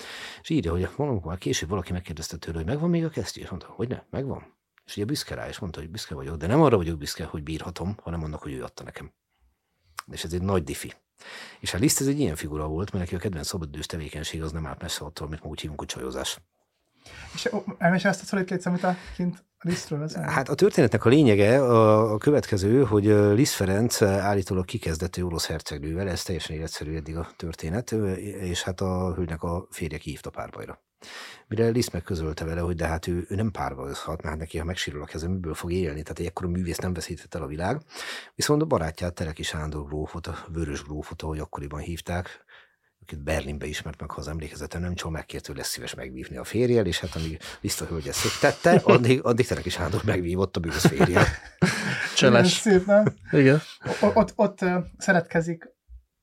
és írja, hogy valamikor később valaki megkérdezte tőle, hogy megvan még a kesztyű, és mondta, hogy ne, megvan. És ugye büszke rá, és mondta, hogy büszke vagyok, de nem arra vagyok büszke, hogy bírhatom, hanem annak, hogy ő adta nekem. És ez egy nagy diffi. És a Liszt ez egy ilyen figura volt, mert neki a kedvenc szabadidős tevékenység az nem állt messze attól, amit ma úgy hívunk, hogy csajozás.
És elmesél azt a szolid létsz, amit a kint lisztről veszel?
Hát a történetnek a lényege a, a következő, hogy Liszt Ferenc állítólag kikezdett orosz hercegnővel, ez teljesen életszerű eddig a történet, és hát a hölgynek a férje kihívta párbajra. Mire Liszt megközölte vele, hogy de hát ő, ő nem párbajozhat, mert neki, ha megsérül a kezem, miből fog élni, tehát egy ekkora művész nem veszített el a világ. Viszont a barátját, Tereki Sándor grófot, a Vörös grófot, ahogy akkoriban hívták, akit Berlinbe ismert meg, ha az emlékezetem nem csak megkért, hogy lesz szíves megvívni a férjel, és hát amíg Liszt a hölgy ezt tette, addig, addig Tereki Sándor megvívott a bűvös férjel.
Cseles.
Szép, nem?
Igen.
Ott, ott szeretkezik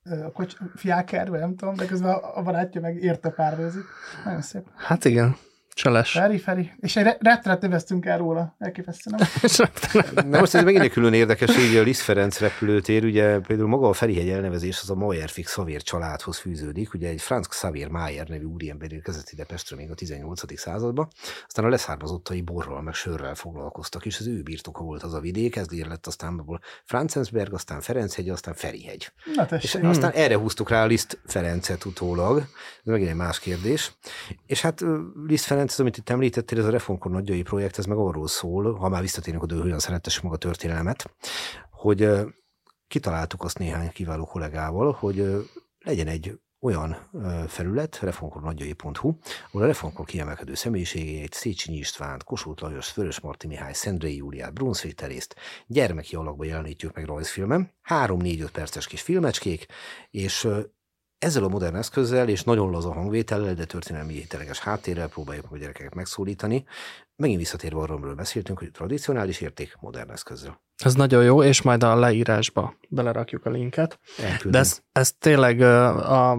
a kocs, fiákerbe, nem tudom, de közben a, barátja meg érte párbőzik. Nagyon szép.
Hát igen. Cseles.
Feri, Feri. És egy re- rettenet neveztünk el róla. Elképesztő, nem?
Na most ez megint egy külön érdekesség, hogy a Liszt Ferenc repülőtér, ugye például maga a Ferihegy elnevezés az a Meyerfix Szavér családhoz fűződik, ugye egy Franz Xavier Mayer nevű úriember érkezett ide Pestre még a 18. században, aztán a leszármazottai borral meg sörrel foglalkoztak, és az ő birtoka volt az a vidék, ez lett aztán abból Franzensberg, aztán Ferenchegy, aztán Ferihegy.
Na
És
tessék.
aztán erre húztuk rá a Liszt Ferencet utólag, ez megint egy más kérdés. És hát Liszt Ferenc, ez, amit itt említettél, ez a Reformkor nagyjai projekt, ez meg arról szól, ha már visszatérünk oda, hogy hogyan szerettessük meg a történelmet, hogy kitaláltuk azt néhány kiváló kollégával, hogy legyen egy olyan felület, reformkornagyai.hu, ahol a reformkor kiemelkedő személyiségeit, Széchenyi Istvánt, Kossuth Lajos, Vörös Marti Mihály, Szendrei Júliát, Brunswick Terészt gyermeki alakba jelenítjük meg rajzfilmen. Három-négy-öt perces kis filmecskék, és ezzel a modern eszközzel és nagyon laza hangvétellel, de történelmi tényleges háttérrel próbáljuk a gyerekeket megszólítani. Megint visszatérve arról, amiről beszéltünk, hogy tradicionális érték modern eszközzel.
Ez nagyon jó, és majd a leírásba belerakjuk a linket.
Elküldöm.
De ez, ez tényleg a,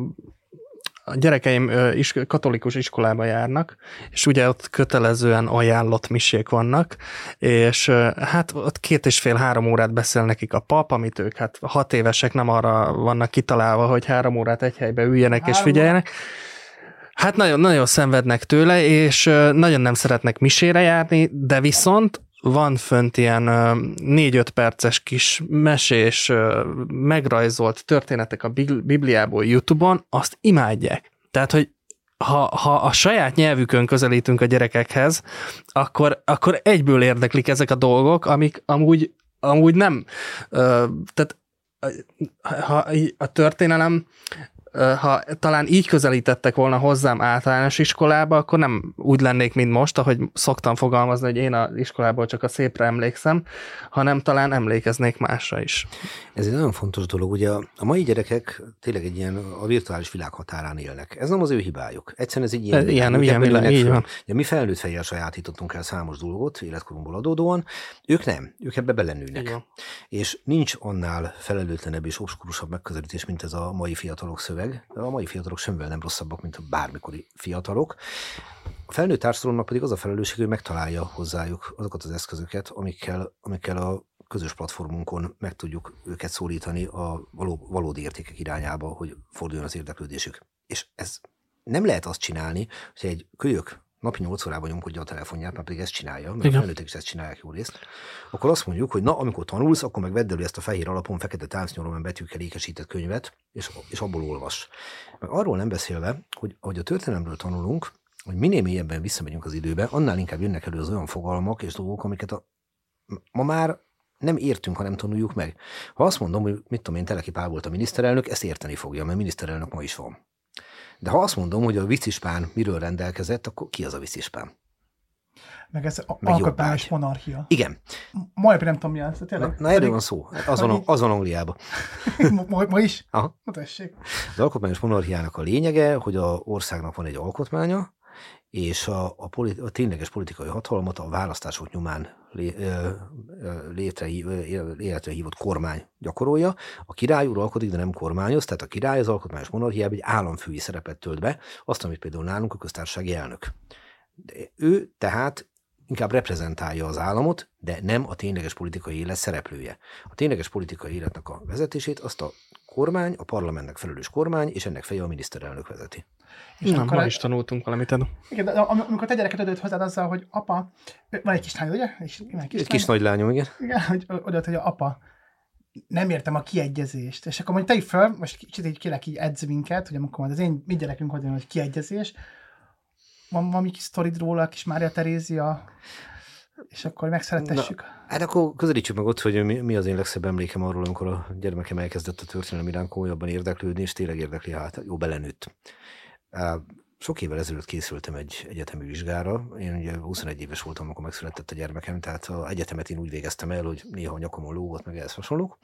a gyerekeim is, katolikus iskolába járnak, és ugye ott kötelezően ajánlott misék vannak, és hát ott két és fél-három órát beszél nekik a pap, amit ők hát hat évesek nem arra vannak kitalálva, hogy három órát egy helybe üljenek három és figyeljenek. Hát nagyon, nagyon szenvednek tőle, és nagyon nem szeretnek misére járni, de viszont van fönt ilyen négy-öt perces kis mesés, megrajzolt történetek a Bibliából YouTube-on, azt imádják. Tehát, hogy ha, ha a saját nyelvükön közelítünk a gyerekekhez, akkor, akkor egyből érdeklik ezek a dolgok, amik amúgy, amúgy nem. Tehát ha a történelem ha talán így közelítettek volna hozzám általános iskolába, akkor nem úgy lennék, mint most, ahogy szoktam fogalmazni, hogy én az iskolából csak a szépre emlékszem, hanem talán emlékeznék másra is.
Ez egy nagyon fontos dolog. Ugye a mai gyerekek tényleg egy ilyen a virtuális világ határán élnek. Ez nem az ő hibájuk. Egyszerűen ez egy ilyen,
ilyen, ilyen világ, így van.
Ugye, mi felnőtt fejjel sajátítottunk el számos dolgot életkorunkból adódóan, ők nem, ők ebbe belenőnek. És nincs annál felelőtlenebb és obskurusabb megközelítés, mint ez a mai fiatalok szöveg de a mai fiatalok semmivel nem rosszabbak, mint a bármikori fiatalok. A felnőtt társadalomnak pedig az a felelősség, hogy megtalálja hozzájuk azokat az eszközöket, amikkel, amikkel a közös platformunkon meg tudjuk őket szólítani a való, valódi értékek irányába, hogy forduljon az érdeklődésük. És ez nem lehet azt csinálni, hogy egy kölyök napi 8 órában nyomkodja a telefonját, mert pedig ezt csinálja, mert Igen. a felnőttek is ezt csinálják jó részt, akkor azt mondjuk, hogy na, amikor tanulsz, akkor meg vedd elő ezt a fehér alapon fekete táncnyolomban betűkkel ékesített könyvet, és, és abból olvas. Meg arról nem beszélve, hogy ahogy a történelemről tanulunk, hogy minél mélyebben visszamegyünk az időbe, annál inkább jönnek elő az olyan fogalmak és dolgok, amiket a, ma már nem értünk, ha nem tanuljuk meg. Ha azt mondom, hogy mit tudom én, Teleki Pál volt a miniszterelnök, ezt érteni fogja, mert miniszterelnök ma is van. De ha azt mondom, hogy a vicispán miről rendelkezett, akkor ki az a vicispán?
Meg ez alkotmányos monarchia.
Igen.
Majd nem tudom mi az.
Na, na erről van szó. Az van, az van Angliában.
ma, ma, is?
Aha.
Na tessék.
Az alkotmányos monarchiának a lényege, hogy a országnak van egy alkotmánya, és a, a, politi- a tényleges politikai hatalmat a választások nyomán létre, életre hívott kormány gyakorolja. A király uralkodik, de nem kormányoz, tehát a király az alkotmányos monarchiában egy államfői szerepet tölt be, azt, amit például nálunk a köztársasági elnök. De ő tehát inkább reprezentálja az államot, de nem a tényleges politikai élet szereplője. A tényleges politikai életnek a vezetését azt a kormány, a parlamentnek felelős kormány, és ennek feje a miniszterelnök vezeti.
És Nem, ma is tanultunk valamit.
Igen, de amikor te gyereket adott hozzád azzal, hogy apa, van egy kislány, ugye? És,
egy kis, egy kis nagylányom, igen.
Igen, hogy oda, hogy apa, nem értem a kiegyezést. És akkor mondja, te föl, most kicsit így kérek így edz minket, hogy amikor majd az én mi gyerekünk hogy hogy kiegyezés, van valami kis sztorid róla, kis Mária Terézia, és akkor megszeretessük. Na,
hát akkor közelítsük meg ott, hogy mi, mi az én legszebb emlékem arról, amikor a gyermekem elkezdett a történelem iránt komolyabban érdeklődni, és tényleg érdekli, hát jó belenőtt. Sok évvel ezelőtt készültem egy egyetemi vizsgára. Én ugye 21 éves voltam, amikor megszületett a gyermekem, tehát az egyetemet én úgy végeztem el, hogy néha a nyakomon lógott, meg ehhez hasonlók.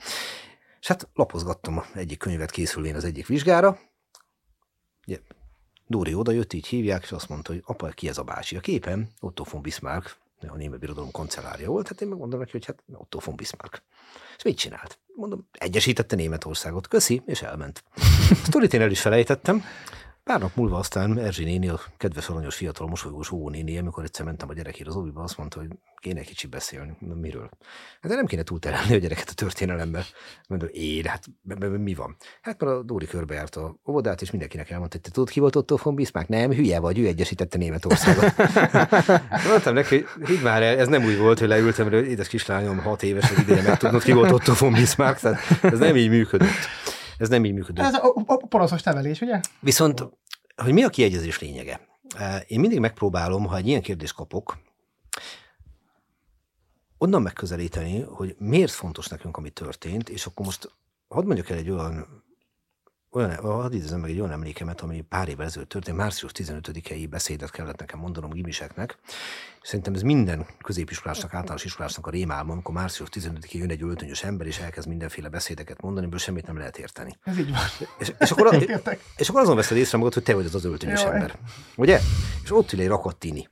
És hát lapozgattam egyik könyvet készülvén az egyik vizsgára. Ugye, Dóri odajött, így hívják, és azt mondta, hogy apa, ki ez a bácsi? A képen Otto von Bismarck, a német birodalom kancellárja volt, hát én megmondom neki, hogy hát Otto von Bismarck. És mit csinált? Mondom, egyesítette Németországot. Köszi, és elment. Sztorit én el is felejtettem. Pár nap múlva aztán Erzsi néni, a kedves aranyos fiatal mosolygós ó néni, amikor egyszer mentem a gyerekére az oviba, azt mondta, hogy kéne egy kicsit beszélni. Mondom, miről? Hát de nem kéne túlterelni a gyereket a történelembe. Mondom, én, hát mi van? Hát mert a Dóri körbejárt a óvodát, és mindenkinek elmondta, hogy te tudod, ki volt Otto von Bismarck? Nem, hülye vagy, ő egyesítette Németországot. Mondtam neki, hogy hidd már el, ez nem úgy volt, hogy leültem, hogy édes kislányom, hat éves, hogy ideje meg tudnod, ki volt Otto von Bismarck, tehát ez nem így működött. Ez nem így működik.
Ez a, a poroszos nevelés, ugye?
Viszont, hogy mi a kiegyezés lényege? Én mindig megpróbálom, ha egy ilyen kérdést kapok, onnan megközelíteni, hogy miért fontos nekünk, ami történt, és akkor most hadd mondjuk el egy olyan olyan, hadd idézem meg egy olyan emlékemet, ami pár évvel ezelőtt történt, március 15-i beszédet kellett nekem mondanom gimiseknek. Szerintem ez minden középiskolásnak, általános iskolásnak a rémálma, amikor március 15-én jön egy öltönyös ember, és elkezd mindenféle beszédeket mondani, amiből semmit nem lehet érteni.
Ez így van.
És, és, akkor, és akkor azon veszed észre magad, hogy te vagy az az öltönyös
Jaj.
ember. Ugye? És ott ül egy rakott tini.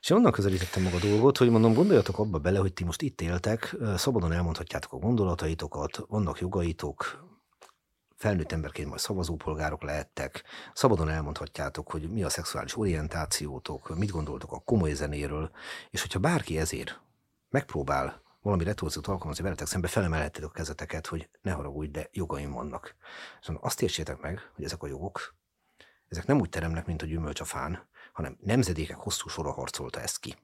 És onnan közelítettem maga a dolgot, hogy mondom, gondoljatok abba bele, hogy ti most itt éltek, szabadon elmondhatjátok a gondolataitokat, vannak jogaitok, felnőtt emberként majd szavazópolgárok lehettek, szabadon elmondhatjátok, hogy mi a szexuális orientációtok, mit gondoltok a komoly zenéről, és hogyha bárki ezért megpróbál valami retorziót alkalmazni veletek szembe, felemelheted a kezeteket, hogy ne haragudj, de jogaim vannak. Mondom, azt értsétek meg, hogy ezek a jogok, ezek nem úgy teremnek, mint a gyümölcs a fán, hanem nemzedékek hosszú sora harcolta ezt ki.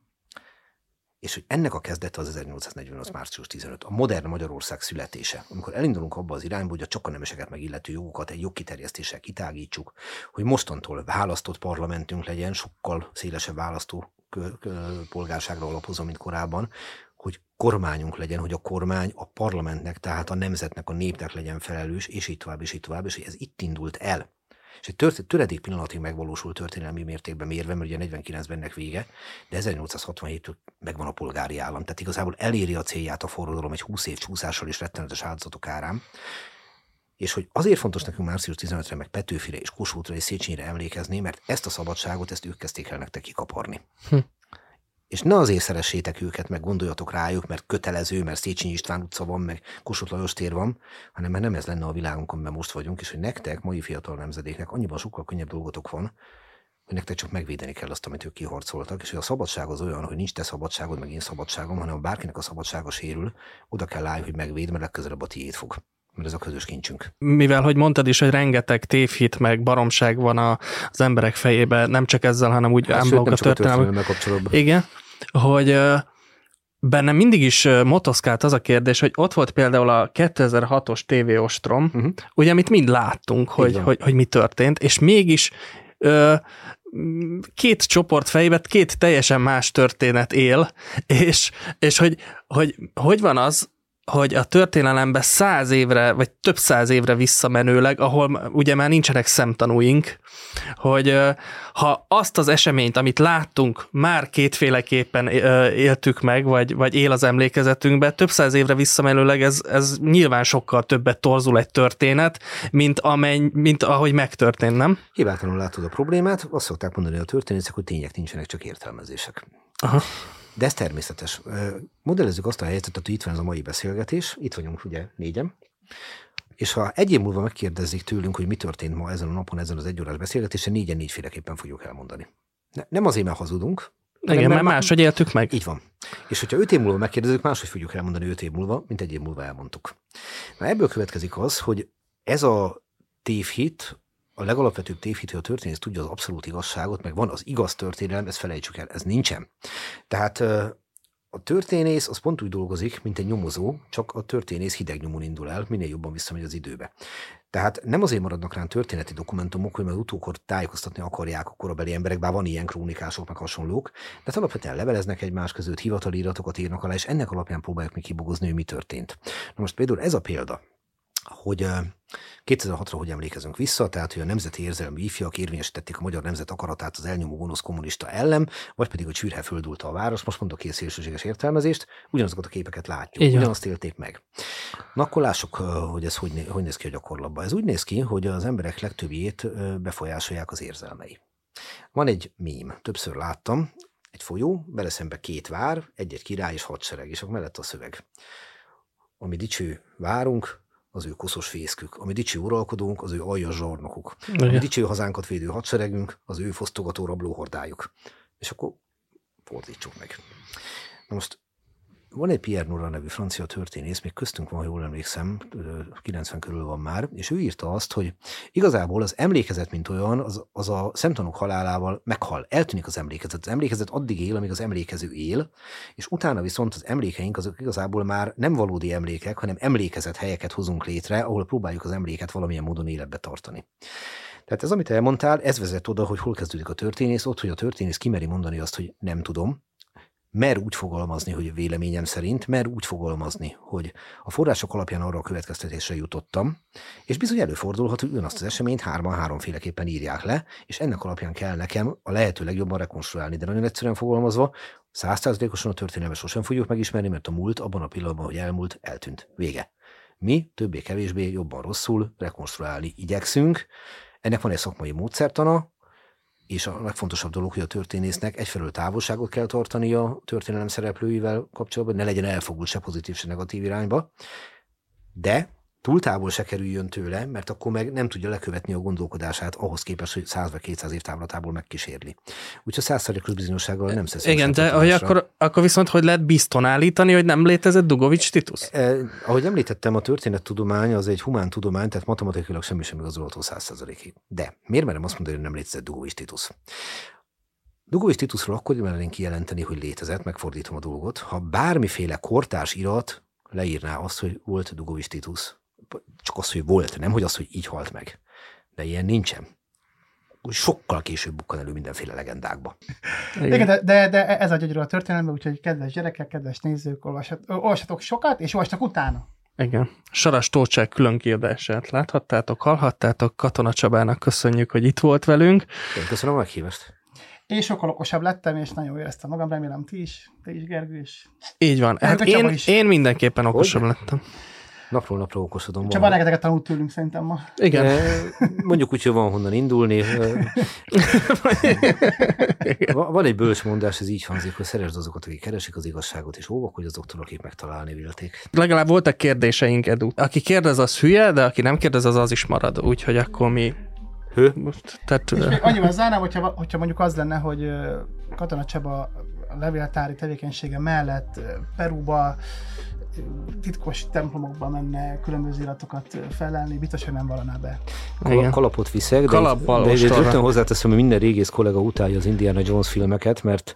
És hogy ennek a kezdete az 1848. március 15, a modern Magyarország születése, amikor elindulunk abba az irányba, hogy a csak a nemeseket megillető jogokat egy jogkiterjesztéssel kitágítsuk, hogy mostantól választott parlamentünk legyen, sokkal szélesebb választó polgárságra alapozom, mint korábban, hogy kormányunk legyen, hogy a kormány a parlamentnek, tehát a nemzetnek, a népnek legyen felelős, és így tovább, és így tovább, és ez itt indult el. És egy tört, töredék pillanatig megvalósult történelmi mértékben mérve, mert ugye 49-ben ennek vége, de 1867-től megvan a polgári állam. Tehát igazából eléri a célját a forradalom egy 20 év csúszással és rettenetes áldozatok árán. És hogy azért fontos nekünk március 15-re, meg Petőfire és Kossuthra és Széchenyire emlékezni, mert ezt a szabadságot, ezt ők kezdték el nektek kikaparni.
Hm.
És ne azért szeressétek őket, meg gondoljatok rájuk, mert kötelező, mert Széchenyi István utca van, meg Kossuth Lajos tér van, hanem mert nem ez lenne a világunk, amiben most vagyunk, és hogy nektek, mai fiatal nemzedéknek annyiban sokkal könnyebb dolgotok van, hogy nektek csak megvédeni kell azt, amit ők kiharcoltak, és hogy a szabadság az olyan, hogy nincs te szabadságod, meg én szabadságom, hanem ha bárkinek a szabadsága sérül, oda kell állni, hogy megvéd, mert legközelebb a tiéd fog. Mert ez a közös kincsünk.
Mivel, hogy mondtad is, hogy rengeteg tévhit meg baromság van a, az emberek fejében, nem csak ezzel, hanem úgy
Hát, nem
a
történelemmel kapcsolatban.
Igen, hogy bennem mindig is motoszkált az a kérdés, hogy ott volt például a 2006-os TV Ostrom,
Mhm.
uh-huh. ugye, amit mind láttunk, hogy,
van.
hogy, hogy mi történt, és mégis ö, két csoport fejében két teljesen más történet él, és, és hogy, hogy hogy van az, hogy a történelemben száz évre, vagy több száz évre visszamenőleg, ahol ugye már nincsenek szemtanúink, hogy ha azt az eseményt, amit láttunk, már kétféleképpen éltük meg, vagy, vagy él az emlékezetünkbe, több száz évre visszamenőleg ez, ez nyilván sokkal többet torzul egy történet, mint, amely, mint ahogy megtörtént, nem?
Hibátlanul látod a problémát, azt szokták mondani a történészek, hogy tények nincsenek, csak értelmezések.
Aha.
De ez természetes. Modellezzük azt a helyzetet, hogy itt van ez a mai beszélgetés, itt vagyunk ugye négyen, és ha egy év múlva megkérdezik tőlünk, hogy mi történt ma ezen a napon, ezen az egyórás beszélgetésen, négyen négyféleképpen fogjuk elmondani. Ne, nem azért, mert hazudunk.
Igen, mert
má-
máshogy éltük meg.
Így van. És hogyha öt év múlva megkérdezik, máshogy fogjuk elmondani öt év múlva, mint egy év múlva elmondtuk. Na ebből következik az, hogy ez a tévhit, a legalapvetőbb tévhit, hogy a történész tudja az abszolút igazságot, meg van az igaz történelem, ezt felejtsük el, ez nincsen. Tehát a történész az pont úgy dolgozik, mint egy nyomozó, csak a történész hideg nyomon indul el, minél jobban visszamegy az időbe. Tehát nem azért maradnak rá történeti dokumentumok, hogy majd utókor tájékoztatni akarják a korabeli emberek, bár van ilyen krónikások, meg hasonlók, de alapvetően leveleznek egymás között, hivatalíratokat írnak alá, és ennek alapján próbálják még kibogozni, hogy mi történt. Na most például ez a példa, hogy ö, 2006-ra hogy emlékezünk vissza, tehát hogy a nemzeti érzelmi ifjak érvényesítették a magyar nemzet akaratát az elnyomó gonosz kommunista ellen, vagy pedig hogy sűrhe földült a város, most mondok két szélsőséges értelmezést, ugyanazokat a képeket látjuk,
van.
ugyanazt élték meg. Na akkor lássuk, hogy ez hogy, hogy néz ki a gyakorlatban. Ez úgy néz ki, hogy az emberek legtöbbjét befolyásolják az érzelmei. Van egy mím, többször láttam, egy folyó, vele szembe két vár, egy-egy király és hadsereg, és akkor mellett a szöveg. Ami dicső várunk, az ő koszos fészkük. Ami dicső uralkodónk, az ő aljas zsarnokuk. Ami dicső hazánkat védő hadseregünk, az ő fosztogató rablóhordájuk. És akkor fordítsuk meg. Na most van egy Pierre Nora nevű francia történész, még köztünk van, jól emlékszem, ö, 90 körül van már, és ő írta azt, hogy igazából az emlékezet, mint olyan, az, az a szemtanúk halálával meghal, eltűnik az emlékezet. Az emlékezet addig él, amíg az emlékező él, és utána viszont az emlékeink azok igazából már nem valódi emlékek, hanem emlékezett helyeket hozunk létre, ahol próbáljuk az emléket valamilyen módon életbe tartani. Tehát ez, amit elmondtál, ez vezet oda, hogy hol kezdődik a történész, ott, hogy a történész kimeri mondani azt, hogy nem tudom, mer úgy fogalmazni, hogy véleményem szerint, mer úgy fogalmazni, hogy a források alapján arra a következtetésre jutottam, és bizony előfordulhat, hogy ugyanazt az eseményt hárman háromféleképpen írják le, és ennek alapján kell nekem a lehető legjobban rekonstruálni, de nagyon egyszerűen fogalmazva, százszázalékosan a történelmet sosem fogjuk megismerni, mert a múlt abban a pillanatban, hogy elmúlt, eltűnt. Vége. Mi többé-kevésbé jobban rosszul rekonstruálni igyekszünk. Ennek van egy szakmai módszertana, és a legfontosabb dolog, hogy a történésznek egyfelől távolságot kell tartani a történelem szereplőivel kapcsolatban, ne legyen elfogult se pozitív, se negatív irányba, de túl távol se kerüljön tőle, mert akkor meg nem tudja lekövetni a gondolkodását ahhoz képest, hogy 100 vagy 200 év távlatából megkísérli. Úgyhogy százszerékos bizonyossággal nem szesz.
Igen, de hogy akkor, akkor viszont hogy lehet bizton állítani, hogy nem létezett Dugovics Titus?
Eh, ahogy említettem, a történettudomány az egy humán tudomány, tehát matematikailag semmi sem igazolható 100%-ig. De miért merem azt mondani, hogy nem létezett Dugovics Titus? Dugovics Titusról akkor mernénk kijelenteni, hogy létezett, megfordítom a dolgot, ha bármiféle kortárs irat leírná azt, hogy volt Dugovics Titus csak az, hogy volt, nem hogy az, hogy így halt meg. De ilyen nincsen. Sokkal később bukkan elő mindenféle legendákba.
Igen, de, de, de ez a gyönyörű a történelemben, úgyhogy kedves gyerekek, kedves nézők, olvashat, olvashatok sokat, és olvastak utána.
Igen. Saras Tócsák külön kiadását láthattátok, hallhattátok. Katona Csabának köszönjük, hogy itt volt velünk.
Én köszönöm a meghívást.
Én sokkal okosabb lettem, és nagyon éreztem magam, remélem ti is, ti is, Gergő is.
Így van. Hát én, is. én mindenképpen okosabb Hogy? lettem.
Napról napra okosodom.
Csak van rengeteget tanult tőlünk szerintem ma.
Igen.
Mondjuk úgy, hogy van honnan indulni. van egy bölcs mondás, ez így hangzik, hogy szeresd azokat, akik keresik az igazságot, és hogy azoktól, akik megtalálni vélték.
Legalább voltak kérdéseink, Edu. Aki kérdez, az hülye, de aki nem kérdez, az az is marad. Úgyhogy akkor mi
Hő?
Most, tehát,
és még annyival zárnám, hogyha, hogyha mondjuk az lenne, hogy Katona Csaba a levéltári tevékenysége mellett Peruba titkos templomokba menne különböző iratokat felelni, biztos, hogy nem valaná be.
Kal- kalapot viszek, de, Kalappal de, de rögtön hozzáteszem, hogy minden régész kollega utálja az Indiana Jones filmeket, mert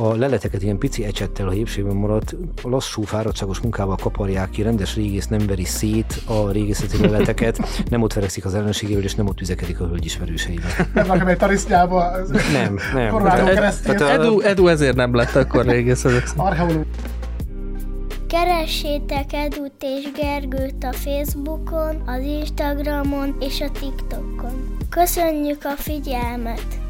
a leleteket ilyen pici ecsettel a hépségben maradt, a lassú, fáradtságos munkával kaparják ki, rendes régész nem veri szét a régészeti leleteket, nem ott verekszik az ellenségéről, és nem ott üzekedik a hölgy ismerőseivel.
Nem akar egy tarisznyába,
nem, nem.
Edu, Edu ezért nem lett akkor régész.
Archeológus.
Keressétek Edut és Gergőt a Facebookon, az Instagramon és a TikTokon. Köszönjük a figyelmet!